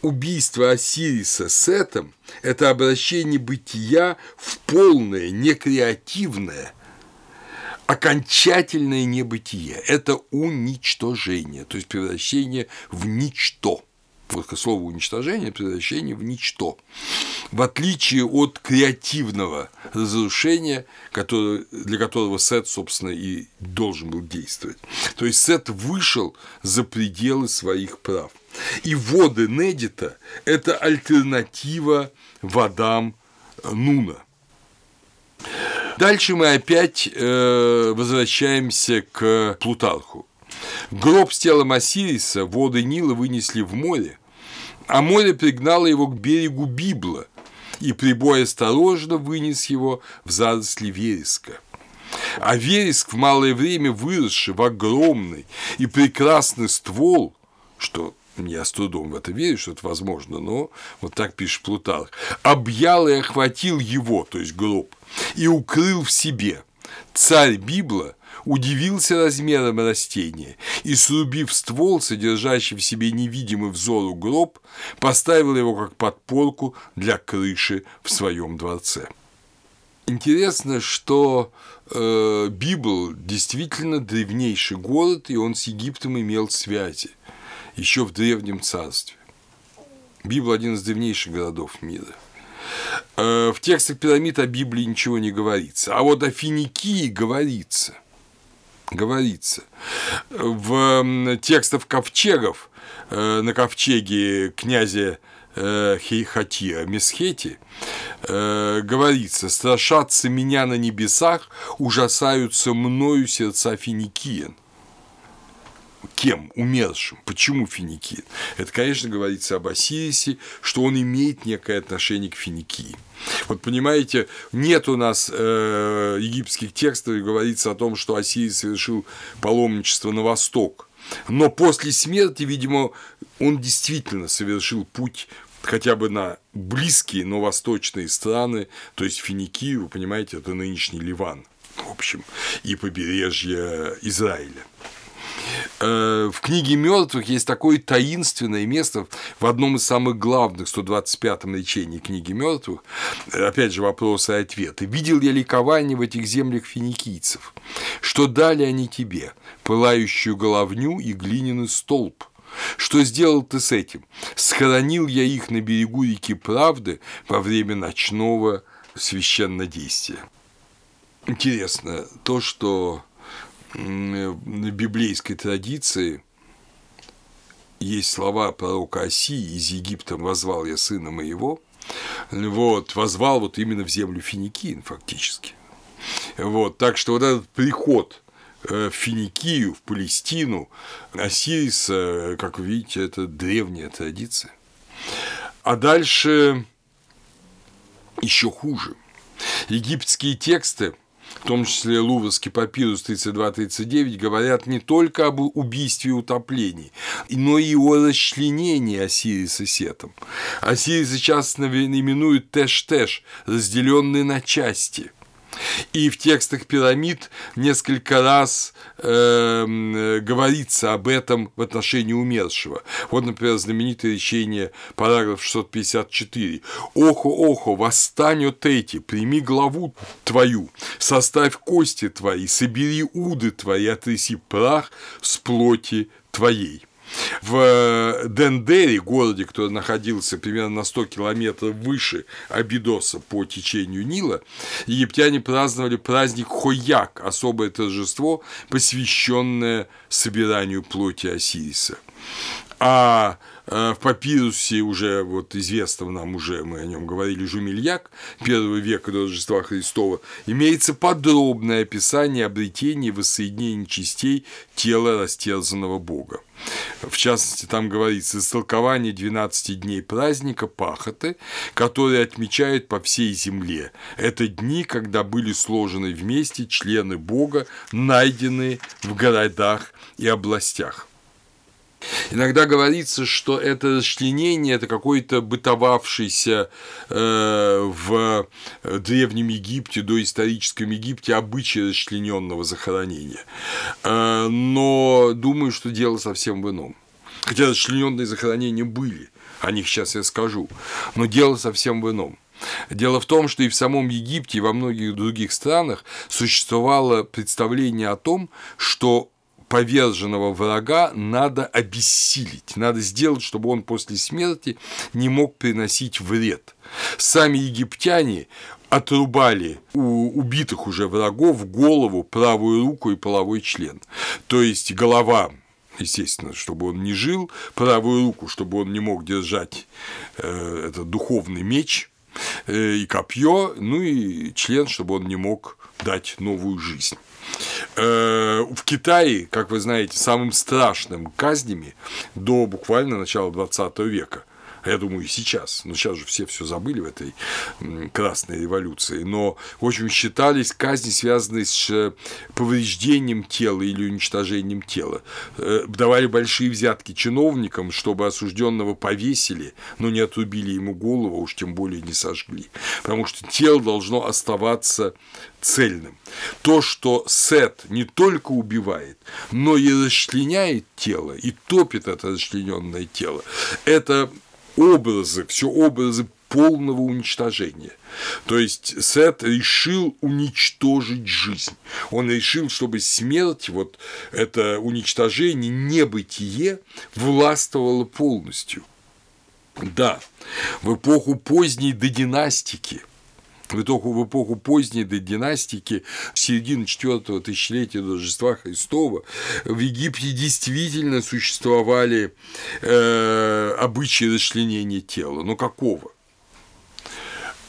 Speaker 1: убийство Осириса Сетом – это обращение бытия в полное, некреативное, окончательное небытие, это уничтожение, то есть превращение в ничто. Вот слово уничтожение, превращение в ничто. В отличие от креативного разрушения, для которого Сет, собственно, и должен был действовать. То есть Сет вышел за пределы своих прав. И воды Недита – это альтернатива водам Нуна – Дальше мы опять э, возвращаемся к Плутарху. Гроб с телом Осириса воды Нила вынесли в море, а море пригнало его к берегу Библа, и прибой осторожно вынес его в заросли вереска. А вереск в малое время выросший в огромный и прекрасный ствол, что я с трудом в это верю, что это возможно, но вот так пишет Плутарх, объял и охватил его, то есть гроб, и укрыл в себе, царь Библа удивился размером растения и, срубив ствол, содержащий в себе невидимый взору гроб, поставил его как подпорку для крыши в своем дворце. Интересно, что э, Библ действительно древнейший город, и он с Египтом имел связи еще в Древнем Царстве. Библ – один из древнейших городов мира. Э, в текстах пирамид о Библии ничего не говорится, а вот о Финикии говорится. Говорится. В текстах ковчегов э, на ковчеге князя э, Хатира Месхети говорится «Страшатся меня на небесах, ужасаются мною сердца финикиян». Кем? Умершим. Почему Финикиин? Это, конечно, говорится об Осирисе, что он имеет некое отношение к Финикии. Вот понимаете, нет у нас э, египетских текстов, и говорится о том, что Осирис совершил паломничество на восток. Но после смерти, видимо, он действительно совершил путь хотя бы на близкие, но восточные страны, то есть Финикию, вы понимаете, это нынешний Ливан, в общем, и побережье Израиля. Э, в книге мертвых есть такое таинственное место в одном из самых главных 125-м речении книги мертвых. Опять же, вопросы и ответы. Видел я ликование в этих землях финикийцев? Что дали они тебе? Пылающую головню и глиняный столб. Что сделал ты с этим? Схоронил я их на берегу реки Правды во время ночного священнодействия. Интересно то, что библейской традиции есть слова пророка Осии из Египта «возвал я сына моего», вот, возвал вот именно в землю Финикиин фактически. Вот, так что вот этот приход э, в Финикию, в Палестину, Осириса, как вы видите, это древняя традиция. А дальше еще хуже. Египетские тексты – в том числе Луврский папирус 32-39, говорят не только об убийстве и утоплении, но и о расчленении Осириса Сетом. Осириса часто именуют Теш-Теш, разделенный на части – и в текстах пирамид несколько раз э, говорится об этом в отношении умершего. Вот, например, знаменитое речение, параграф 654. «Охо, охо, восстань эти, прими главу твою, составь кости твои, собери уды твои, отряси прах с плоти твоей». В э, Дендере, городе, который находился примерно на 100 километров выше Абидоса по течению Нила, египтяне праздновали праздник Хояк, особое торжество, посвященное собиранию плоти Осириса. А в папирусе уже вот известного нам уже, мы о нем говорили, Жумельяк, первого века до Рождества Христова, имеется подробное описание обретения и воссоединения частей тела растерзанного Бога. В частности, там говорится истолкование 12 дней праздника Пахоты, которые отмечают по всей земле. Это дни, когда были сложены вместе члены Бога, найденные в городах и областях. Иногда говорится, что это расчленение – это какой-то бытовавшийся э, в Древнем Египте, доисторическом Египте обычай расчлененного захоронения. Э, но думаю, что дело совсем в ином. Хотя расчлененные захоронения были, о них сейчас я скажу, но дело совсем в ином. Дело в том, что и в самом Египте, и во многих других странах существовало представление о том, что поверженного врага надо обессилить, надо сделать, чтобы он после смерти не мог приносить вред. Сами египтяне отрубали у убитых уже врагов голову, правую руку и половой член. То есть голова естественно, чтобы он не жил, правую руку, чтобы он не мог держать э, этот духовный меч э, и копье, ну и член, чтобы он не мог дать новую жизнь. Э, в Китае, как вы знаете, самым страшным казнями до буквально начала 20 века я думаю, и сейчас, но сейчас же все все забыли в этой красной революции, но, в общем, считались казни, связанные с э, повреждением тела или уничтожением тела. Э, давали большие взятки чиновникам, чтобы осужденного повесили, но не отрубили ему голову, а уж тем более не сожгли, потому что тело должно оставаться цельным. То, что Сет не только убивает, но и расчленяет тело, и топит это расчлененное тело, это образы, все образы полного уничтожения. То есть Сет решил уничтожить жизнь. Он решил, чтобы смерть, вот это уничтожение, небытие властвовало полностью. Да, в эпоху поздней додинастики в эпоху, в эпоху поздней династики, середине четвертого тысячелетия до Рождества Христова, в Египте действительно существовали э, обычаи расчленения тела. Но какого?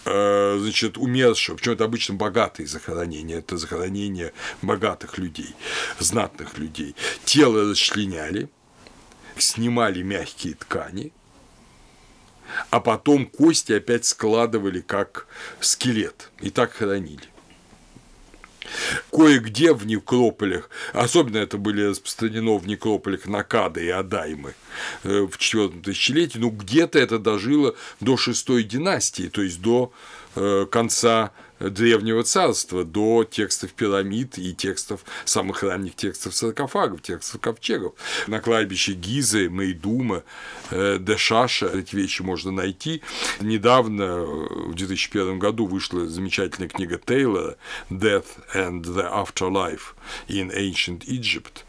Speaker 1: Э, значит, умершего, причем это обычно богатые захоронения, это захоронения богатых людей, знатных людей. Тело расчленяли, снимали мягкие ткани, а потом кости опять складывали как скелет и так хоронили. Кое-где в некрополях, особенно это были распространено в некрополях Накада и Адаймы э, в четвертом тысячелетии, но где-то это дожило до шестой династии, то есть до э, конца Древнего Царства до текстов пирамид и текстов, самых ранних текстов саркофагов, текстов ковчегов. На кладбище Гизы, Мейдума, э, Дешаша эти вещи можно найти. Недавно, в 2001 году, вышла замечательная книга Тейлора «Death and the Afterlife in Ancient Egypt», Э,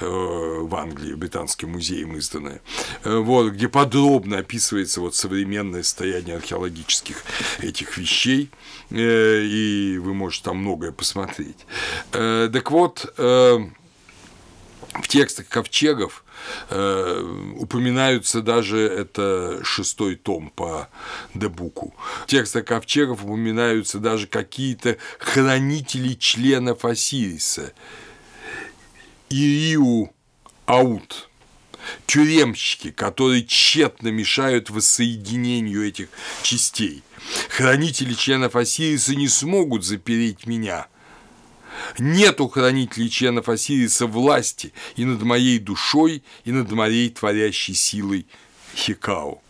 Speaker 1: в Англии, Британским музеем изданное, э, вот, где подробно описывается вот современное состояние археологических этих вещей, э, и вы можете там многое посмотреть. Так вот, в текстах ковчегов э, упоминаются даже это шестой том по Дебуку. В текстах ковчегов упоминаются даже какие-то хранители членов Осириса, Ириу Аут, тюремщики, которые тщетно мешают воссоединению этих частей. Хранители членов Осириса не смогут запереть меня. Нет у хранителей членов Осириса власти и над моей душой, и над моей творящей силой Хикао.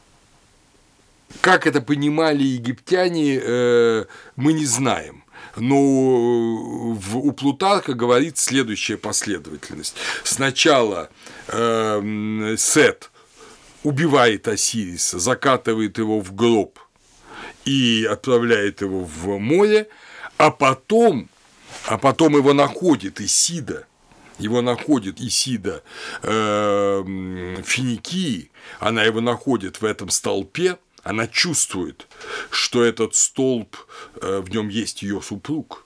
Speaker 1: Как это понимали египтяне, э, мы не знаем в, у Плутарха говорит следующая последовательность. Сначала э, Сет убивает Осириса, закатывает его в гроб и отправляет его в море, а потом, а потом его находит Исида, его находит Исида э, Финикии, она его находит в этом столпе, она чувствует, что этот столб, э, в нем есть ее супруг,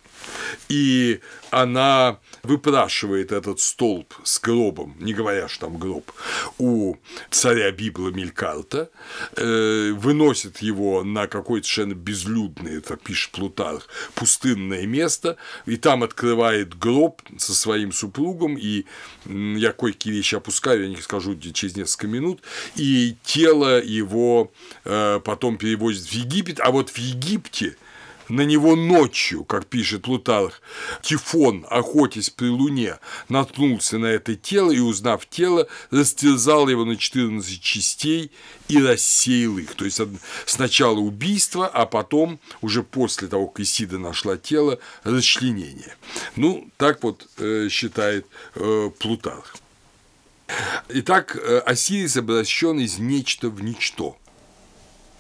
Speaker 1: и она выпрашивает этот столб с гробом, не говоря, что там гроб, у царя Библа Мелькарта, э, выносит его на какое-то совершенно безлюдное, это пишет Плутарх, пустынное место, и там открывает гроб со своим супругом, и я кое-какие вещи опускаю, я не скажу через несколько минут, и тело его э, потом перевозят в Египет, а вот в Египте на него ночью, как пишет Плутарх, Тифон, охотясь при луне, наткнулся на это тело и, узнав тело, растерзал его на 14 частей и рассеял их. То есть сначала убийство, а потом, уже после того, как Исида нашла тело, расчленение. Ну, так вот э, считает э, Плутарх. Итак, э, Осирис обращен из нечто в ничто.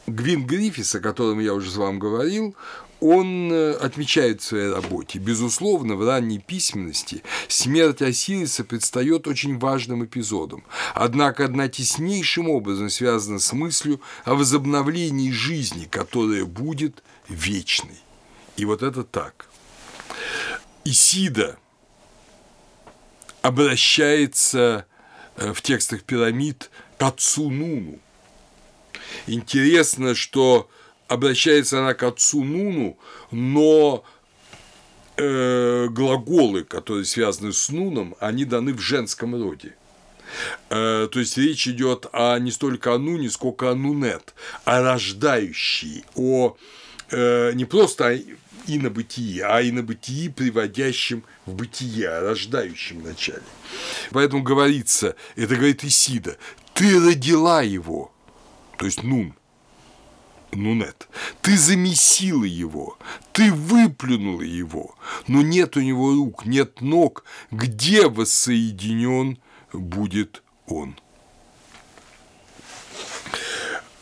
Speaker 1: Гвин Гриффис, о котором я уже с вами говорил, он э, отмечает в своей работе. Безусловно, в ранней письменности смерть Осириса предстает очень важным эпизодом, однако одна теснейшим образом связана с мыслью о возобновлении жизни, которая будет вечной. И вот это так. Исида обращается э, в текстах пирамид к отцу Нуну. Интересно, что обращается она к отцу Нуну, но э, глаголы, которые связаны с Нуном, они даны в женском роде. Э, то есть речь идет о, не столько о Нуне, сколько о Нунет, о рождающей, о э, не просто о инобытии, а инобытии, приводящем в бытие, о рождающем начале. Поэтому говорится, это говорит Исида, ты родила его, то есть Нун, Нунет, ты замесила его, ты выплюнула его, но нет у него рук, нет ног, где воссоединен будет он.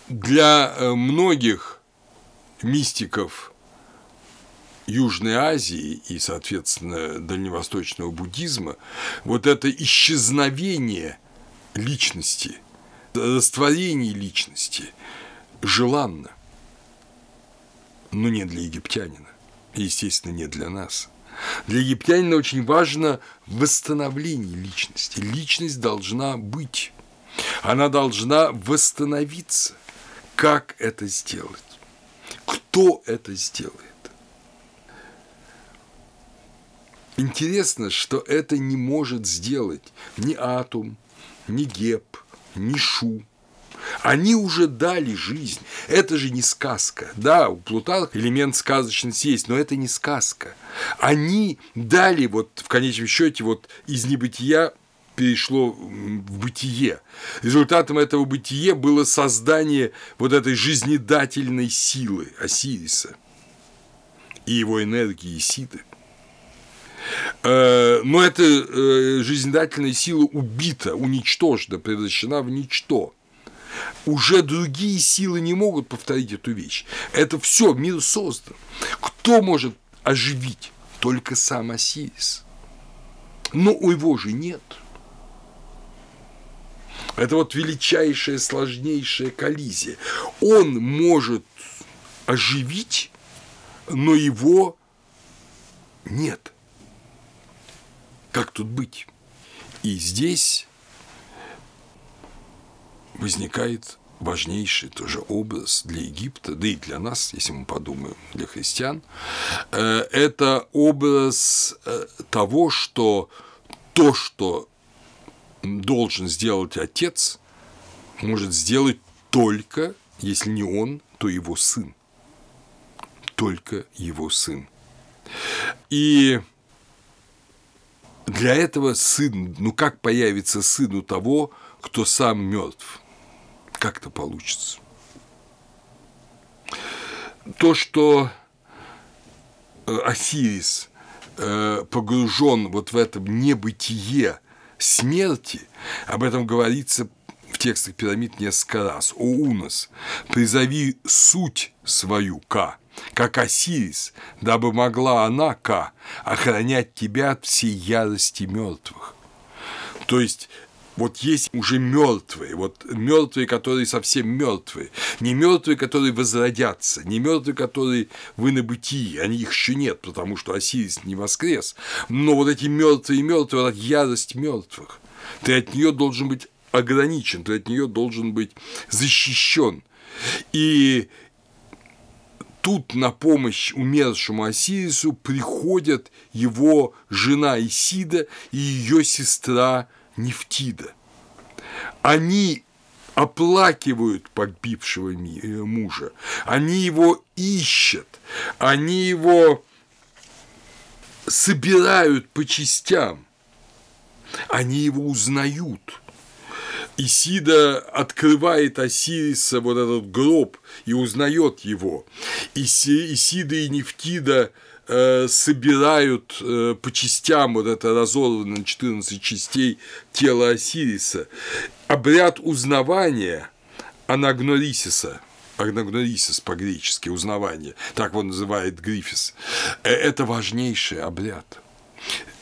Speaker 1: Для э, многих мистиков Южной Азии и, соответственно, дальневосточного буддизма вот это исчезновение личности, растворение личности желанно, но не для египтянина, и, естественно, не для нас. Для египтянина очень важно восстановление личности. Личность должна быть. Она должна восстановиться. Как это сделать? Кто это сделает? Интересно, что это не может сделать ни Атум, ни Геб, ни Шу, они уже дали жизнь. Это же не сказка. Да, у Плутарха элемент сказочности есть, но это не сказка. Они дали вот в конечном счете вот из небытия перешло в бытие. Результатом этого бытия было создание вот этой жизнедательной силы Осириса и его энергии Исиды. Э, но эта э, жизнедательная сила убита, уничтожена, превращена в ничто уже другие силы не могут повторить эту вещь. Это все, мир создан. Кто может оживить? Только сам Осирис. Но у его же нет. Это вот величайшая, сложнейшая коллизия. Он может оживить, но его нет. Как тут быть? И здесь возникает важнейший тоже образ для Египта, да и для нас, если мы подумаем, для христиан, э, это образ э, того, что то, что должен сделать отец, может сделать только, если не он, то его сын. Только его сын. И для этого сын, ну как появится сын у того, кто сам мертв? Как это получится. То, что э, Осирис э, погружен вот в это небытие смерти, об этом говорится в текстах пирамид несколько раз. «О Унос, призови суть свою, Ка, как Осирис, дабы могла она, Ка, охранять тебя от всей ярости мертвых». То есть вот есть уже мертвые, вот мертвые, которые совсем мертвые, не мертвые, которые возродятся, не мертвые, которые вы на бытии, они их еще нет, потому что Осирис не воскрес, но вот эти мертвые мертвые, вот ярость мертвых, ты от нее должен быть ограничен, ты от нее должен быть защищен. И тут на помощь умершему Осирису приходят его жена Исида и ее сестра Нефтида. Они оплакивают погибшего э, мужа, они его ищут, они его собирают по частям, они его узнают. Исида открывает Осириса вот этот гроб и узнает его. Исида и Нефтида собирают э, по частям вот это разорванное на 14 частей тело Осириса. Обряд узнавания анагнорисиса – Агногнорисис по-гречески, узнавание, так он называет Грифис. Э, это важнейший обряд.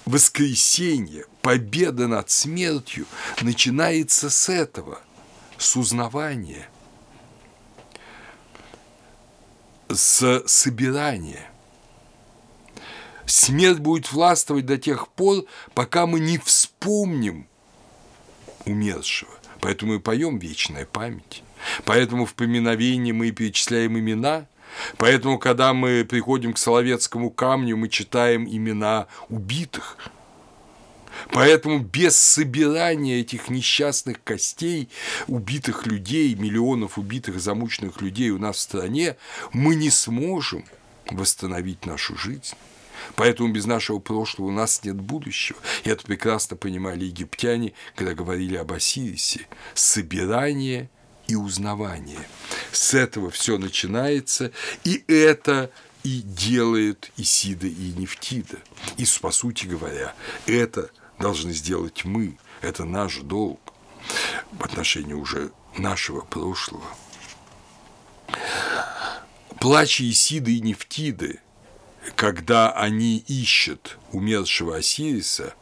Speaker 1: Воскресенье, победа над смертью начинается с этого, с узнавания, с собирания. Смерть будет властвовать до тех пор, пока мы не вспомним умершего. Поэтому мы поем вечная память. Поэтому в поминовении мы перечисляем имена. Поэтому, когда мы приходим к Соловецкому камню, мы читаем имена убитых. Поэтому без собирания этих несчастных костей, убитых людей, миллионов убитых, замученных людей у нас в стране, мы не сможем восстановить нашу жизнь. Поэтому без нашего прошлого у нас нет будущего. И это прекрасно понимали египтяне, когда говорили об Осирисе. Собирание и узнавание. С этого все начинается, и это и делает Исида и Нефтида. И, по сути говоря, это должны сделать мы. Это наш долг в отношении уже нашего прошлого. Плач Исиды и Нефтиды, когда они ищут умершего Осириса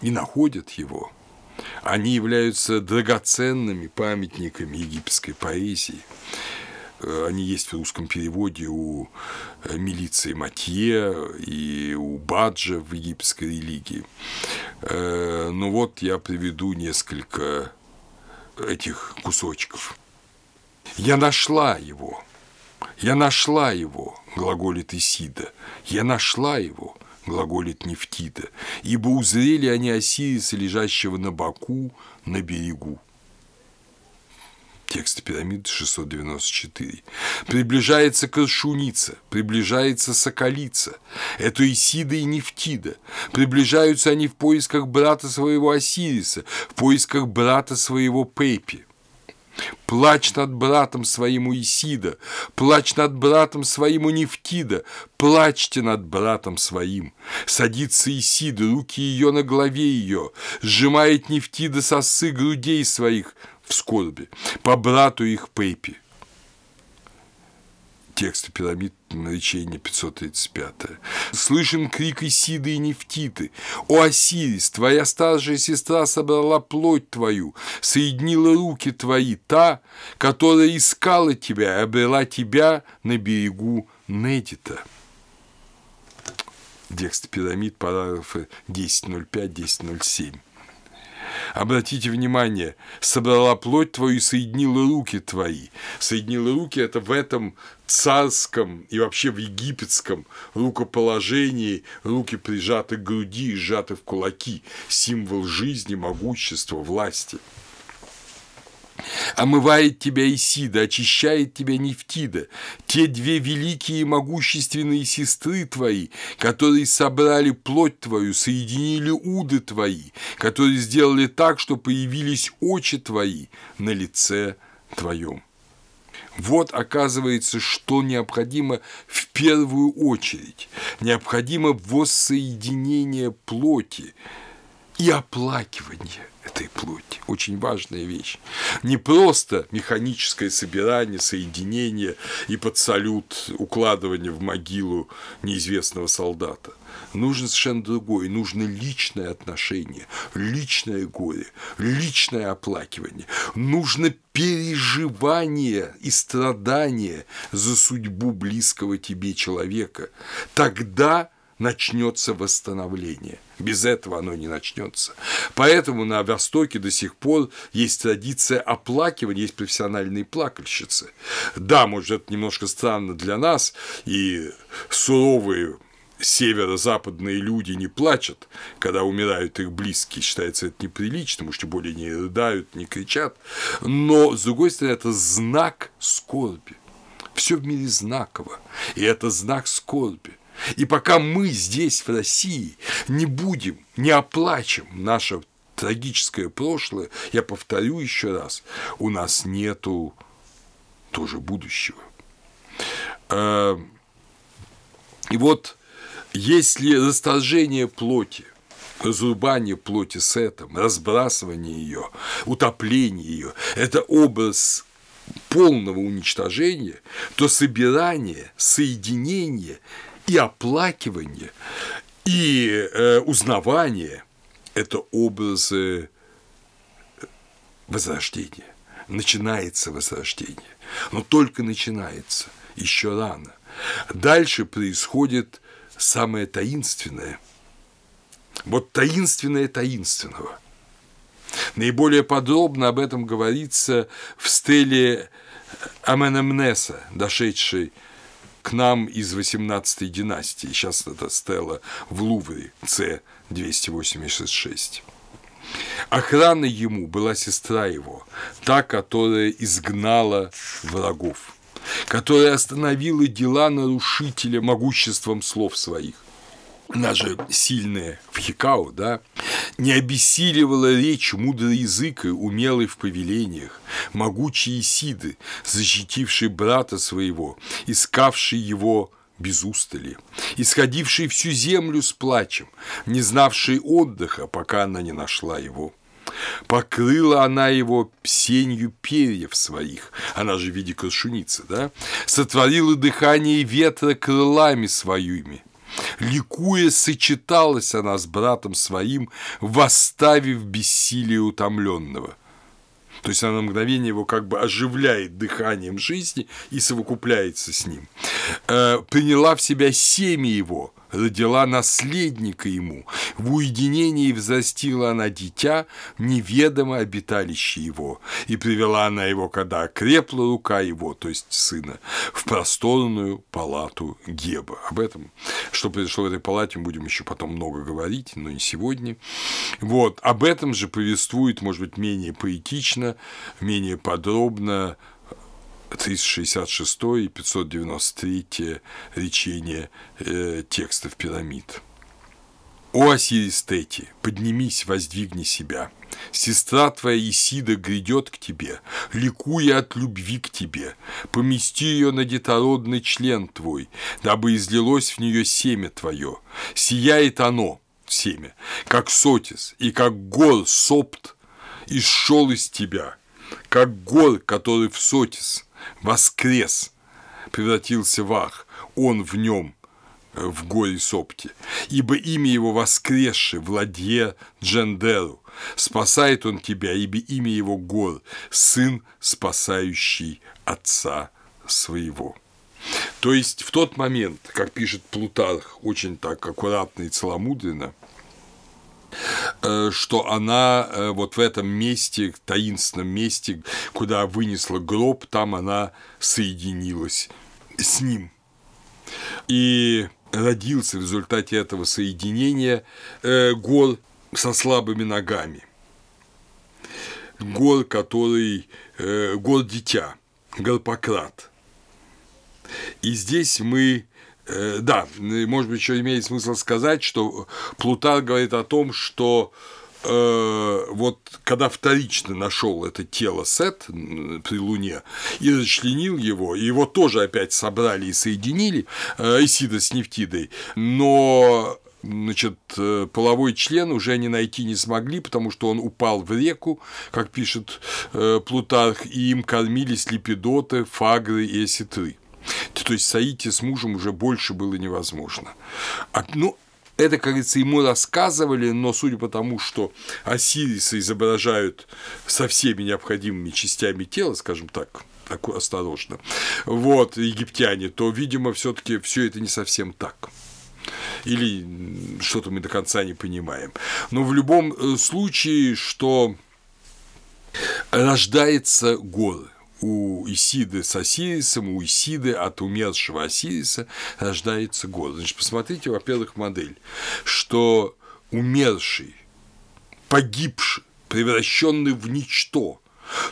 Speaker 1: и находят его, они являются драгоценными памятниками египетской поэзии – Э, они есть в русском переводе у э, милиции Матье и у Баджа в египетской религии. Э, ну вот я приведу несколько этих кусочков. «Я нашла его, я нашла его», – глаголит Исида, «я нашла его», – глаголит Нефтида, «ибо узрели они Осириса, лежащего на боку на берегу» текст пирамиды 694. Приближается Коршуница, приближается Соколица. Это Исида и Нефтида. Приближаются они в поисках брата своего Осириса, в поисках брата своего Пепи. Плачь над братом своему Исида, плачь над братом своему Нефтида, плачьте над братом своим. Садится Исида, руки ее на голове ее, сжимает Нефтида сосы грудей своих, в скорби, по брату их Пейпи. Тексты пирамид наречения 535. Слышен крик Исиды и Нефтиты. «О, Осирис, твоя старшая сестра собрала плоть твою, соединила руки твои, та, которая искала тебя и обрела тебя на берегу Недита». Текст пирамид, параграфы 10.05-10.07. Обратите внимание, собрала плоть твою и соединила руки твои. Соединила руки – это в этом царском и вообще в египетском рукоположении. Руки прижаты к груди и сжаты в кулаки, символ жизни, могущества, власти – Омывает тебя Исида, очищает тебя Нефтида, те две великие и могущественные сестры твои, которые собрали плоть твою, соединили уды твои, которые сделали так, что появились очи твои на лице твоем. Вот оказывается, что необходимо в первую очередь. Необходимо воссоединение плоти и оплакивание этой плоти. Очень важная вещь. Не просто механическое собирание, соединение и под салют укладывание в могилу неизвестного солдата. Нужно совершенно другое. Нужно личное отношение, личное горе, личное оплакивание. Нужно переживание и страдание за судьбу близкого тебе человека. Тогда начнется восстановление. Без этого оно не начнется. Поэтому на Востоке до сих пор есть традиция оплакивания, есть профессиональные плакальщицы. Да, может, это немножко странно для нас, и суровые северо-западные люди не плачут, когда умирают их близкие, считается это неприличным, уж тем более не рыдают, не кричат, но, с другой стороны, это знак скорби. Все в мире знаково, и это знак скорби. И пока мы здесь, в России, не будем, не оплачем наше трагическое прошлое, я повторю еще раз, у нас нету тоже будущего. А, и вот если расторжение плоти, разрубание плоти с этим, разбрасывание ее, утопление ее – это образ полного уничтожения, то собирание, соединение и оплакивание, и э, узнавание – это образы возрождения. Начинается возрождение, но только начинается, еще рано. Дальше происходит самое таинственное. Вот таинственное таинственного. Наиболее подробно об этом говорится в стеле Аменемнеса, дошедшей к нам из 18 династии. Сейчас это стела в Лувре, С-286. Охраной ему была сестра его, та, которая изгнала врагов, которая остановила дела нарушителя могуществом слов своих. Она же сильная в Хикао, да, не обессиливала речь мудрый язык и умелый в повелениях, могучие Исиды, защитивший брата своего, искавший его без устали, исходивший всю землю с плачем, не знавший отдыха, пока она не нашла его. Покрыла она его сенью перьев своих, она же в виде крашуницы, да, сотворила дыхание ветра крылами своими, Ликуя, сочеталась она с братом своим, восставив бессилие утомленного. То есть она на мгновение его как бы оживляет дыханием жизни и совокупляется с ним. Э, приняла в себя семя его, родила наследника ему, в уединении взрастила она дитя, неведомо обиталище его, и привела она его, когда окрепла рука его, то есть сына, в просторную палату Геба. Об этом, что произошло в этой палате, мы будем еще потом много говорить, но не сегодня. Вот, об этом же повествует, может быть, менее поэтично, менее подробно 366 и 593 речение э, текстов пирамид. «О Осирис Тети, поднимись, воздвигни себя. Сестра твоя Исида грядет к тебе, ликуя от любви к тебе. Помести ее на детородный член твой, дабы излилось в нее семя твое. Сияет оно, семя, как сотис, и как гор сопт, и шел из тебя, как гор, который в сотис, воскрес, превратился в ах, он в нем, э, в горе Сопте, ибо имя его воскресший, Владье Джендеру, спасает он тебя, ибо имя его гор, сын, спасающий отца своего. То есть в тот момент, как пишет Плутарх, очень так аккуратно и целомудренно, что она э, вот в этом месте, таинственном месте, куда вынесла гроб, там она соединилась с ним. И родился в результате этого соединения э, гор со слабыми ногами. Гор, который... Гор дитя, Гарпократ. И здесь мы Э, да, может быть, еще имеет смысл сказать, что Плутар говорит о том, что э, вот когда вторично нашел это тело Сет при Луне и расчленил его, и его тоже опять собрали и соединили, э, Исида с Нефтидой, но значит, э, половой член уже не найти не смогли, потому что он упал в реку, как пишет э, Плутарх, и им кормились липидоты, фагры и осетры. То есть Саити с мужем уже больше было невозможно. А, ну, это, как говорится, ему рассказывали, но судя по тому, что Осириса изображают со всеми необходимыми частями тела, скажем так, так осторожно, вот, египтяне, то, видимо, все таки все это не совсем так или что-то мы до конца не понимаем. Но в любом э, случае, что рождается горы, у Исиды с Осирисом, у Исиды от умершего Осириса рождается год. Значит, посмотрите, во-первых, модель, что умерший, погибший, превращенный в ничто,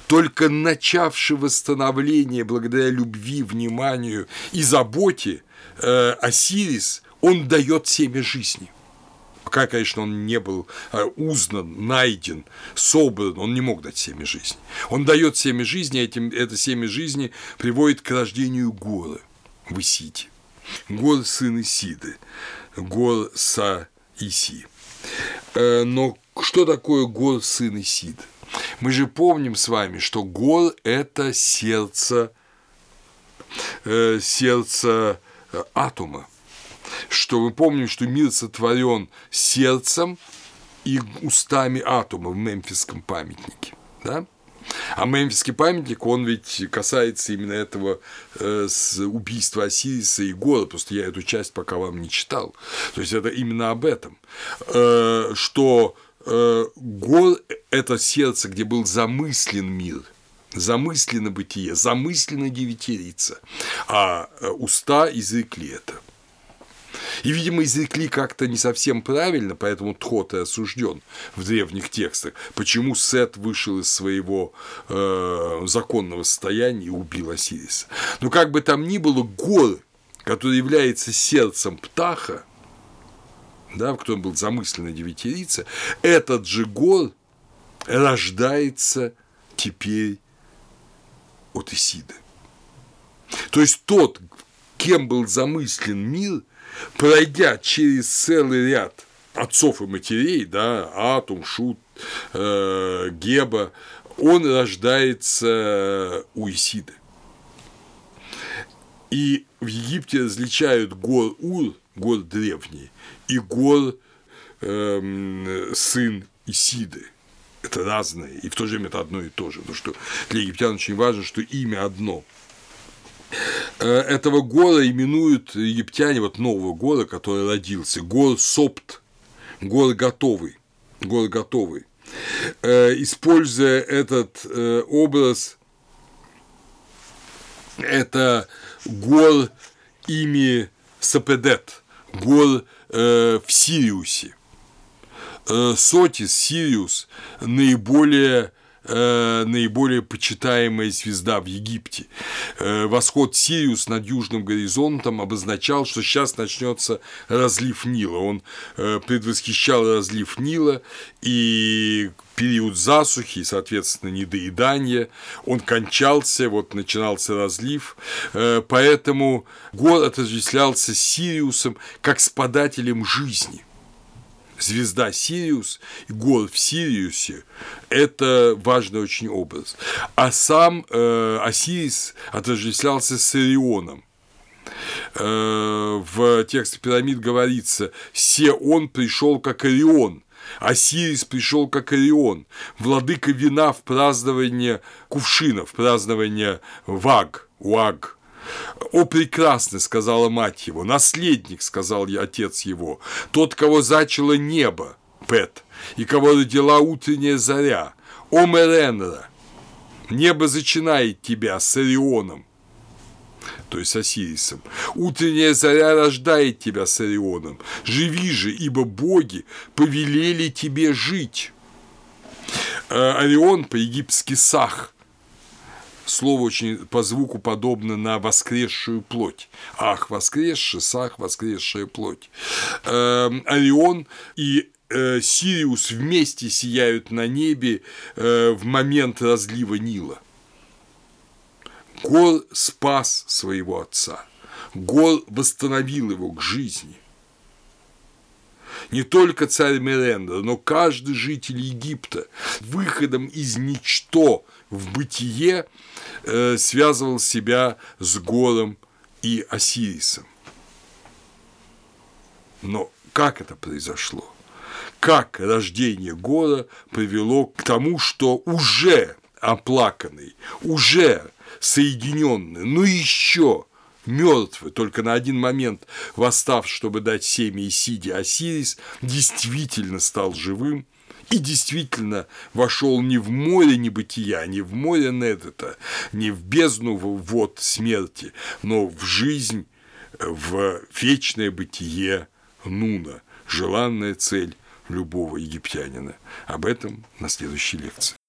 Speaker 1: только начавший восстановление благодаря любви, вниманию и заботе э, Осирис, он дает семя жизни – Пока, конечно, он не был э, узнан, найден, собран, он не мог дать семя жизни. Он дает семя жизни, а этим, это семя жизни приводит к рождению горы в Исиде. Гор сын Исиды, гор Са Иси. Э, но что такое гор сын Исиды? Мы же помним с вами, что гор – это сердце, э, сердце атома что мы помним, что мир сотворен сердцем и устами атома в мемфисском памятнике. Да? А мемфисский памятник, он ведь касается именно этого э, с убийства Осириса и Гора, просто я эту часть пока вам не читал. То есть это именно об этом, э, что э, Гор – это сердце, где был замыслен мир замыслено бытие, замысленно девятирица, а э, уста изрекли это. И, видимо, изрекли как-то не совсем правильно, поэтому Тхот и осужден в древних текстах. Почему Сет вышел из своего э, законного состояния и убил Осириса. Но как бы там ни было, гор, который является сердцем Птаха, да, в котором был замысленно девятирица, этот же гор рождается теперь от Исиды. То есть тот, кем был замыслен мир, пройдя через целый ряд отцов и матерей, да, Атум, Шут, э, Геба, он рождается у Исиды. И в Египте различают гор Ур, гор древний, и гор э, сын Исиды. Это разное, и в то же время это одно и то же. Потому что для египтян очень важно, что имя одно – этого гора именуют египтяне, вот нового гора, который родился, гор Сопт, гор готовый, гор готовый. Э, используя этот э, образ, это гор ими Сапедет, гор в Сириусе. Сотис, Сириус наиболее Э, наиболее почитаемая звезда в Египте. Э, восход Сириус над южным горизонтом обозначал, что сейчас начнется разлив Нила. Он э, предвосхищал разлив Нила и период засухи, соответственно, недоедания, он кончался, вот начинался разлив, поэтому город отождествлялся Сириусом как с подателем жизни – звезда Сириус и гор в Сириусе – это важный очень образ. А сам э, Осирис отождествлялся с Орионом. Э, в тексте пирамид говорится «Се он пришел как Орион», Осирис пришел как Орион, владыка вина в празднование кувшинов, в празднование ваг, уаг, «О, прекрасный!» — сказала мать его, «наследник!» — сказал я отец его, «тот, кого зачало небо, Пет, и кого родила утренняя заря, о, Меренра! Небо зачинает тебя с Орионом, то есть Осирисом. Утренняя заря рождает тебя с Орионом. Живи же, ибо боги повелели тебе жить. Э, Орион по-египетски Сах – слово очень по звуку подобно на воскресшую плоть. Ах, воскресший, сах, воскресшая плоть. Эм, Орион и э, Сириус вместе сияют на небе э, в момент разлива Нила. Гор спас своего отца. Гор восстановил его к жизни. Не только царь Мерендра, но каждый житель Египта выходом из ничто в бытие э, связывал себя с Гором и Осирисом. Но как это произошло? Как рождение Гора привело к тому, что уже оплаканный, уже соединенный, но еще мертвый, только на один момент восстав, чтобы дать семя Исиде, Осирис действительно стал живым и действительно вошел не в море небытия, не в море Недета, не в бездну вод смерти, но в жизнь, в вечное бытие Нуна, желанная цель любого египтянина. Об этом на следующей лекции.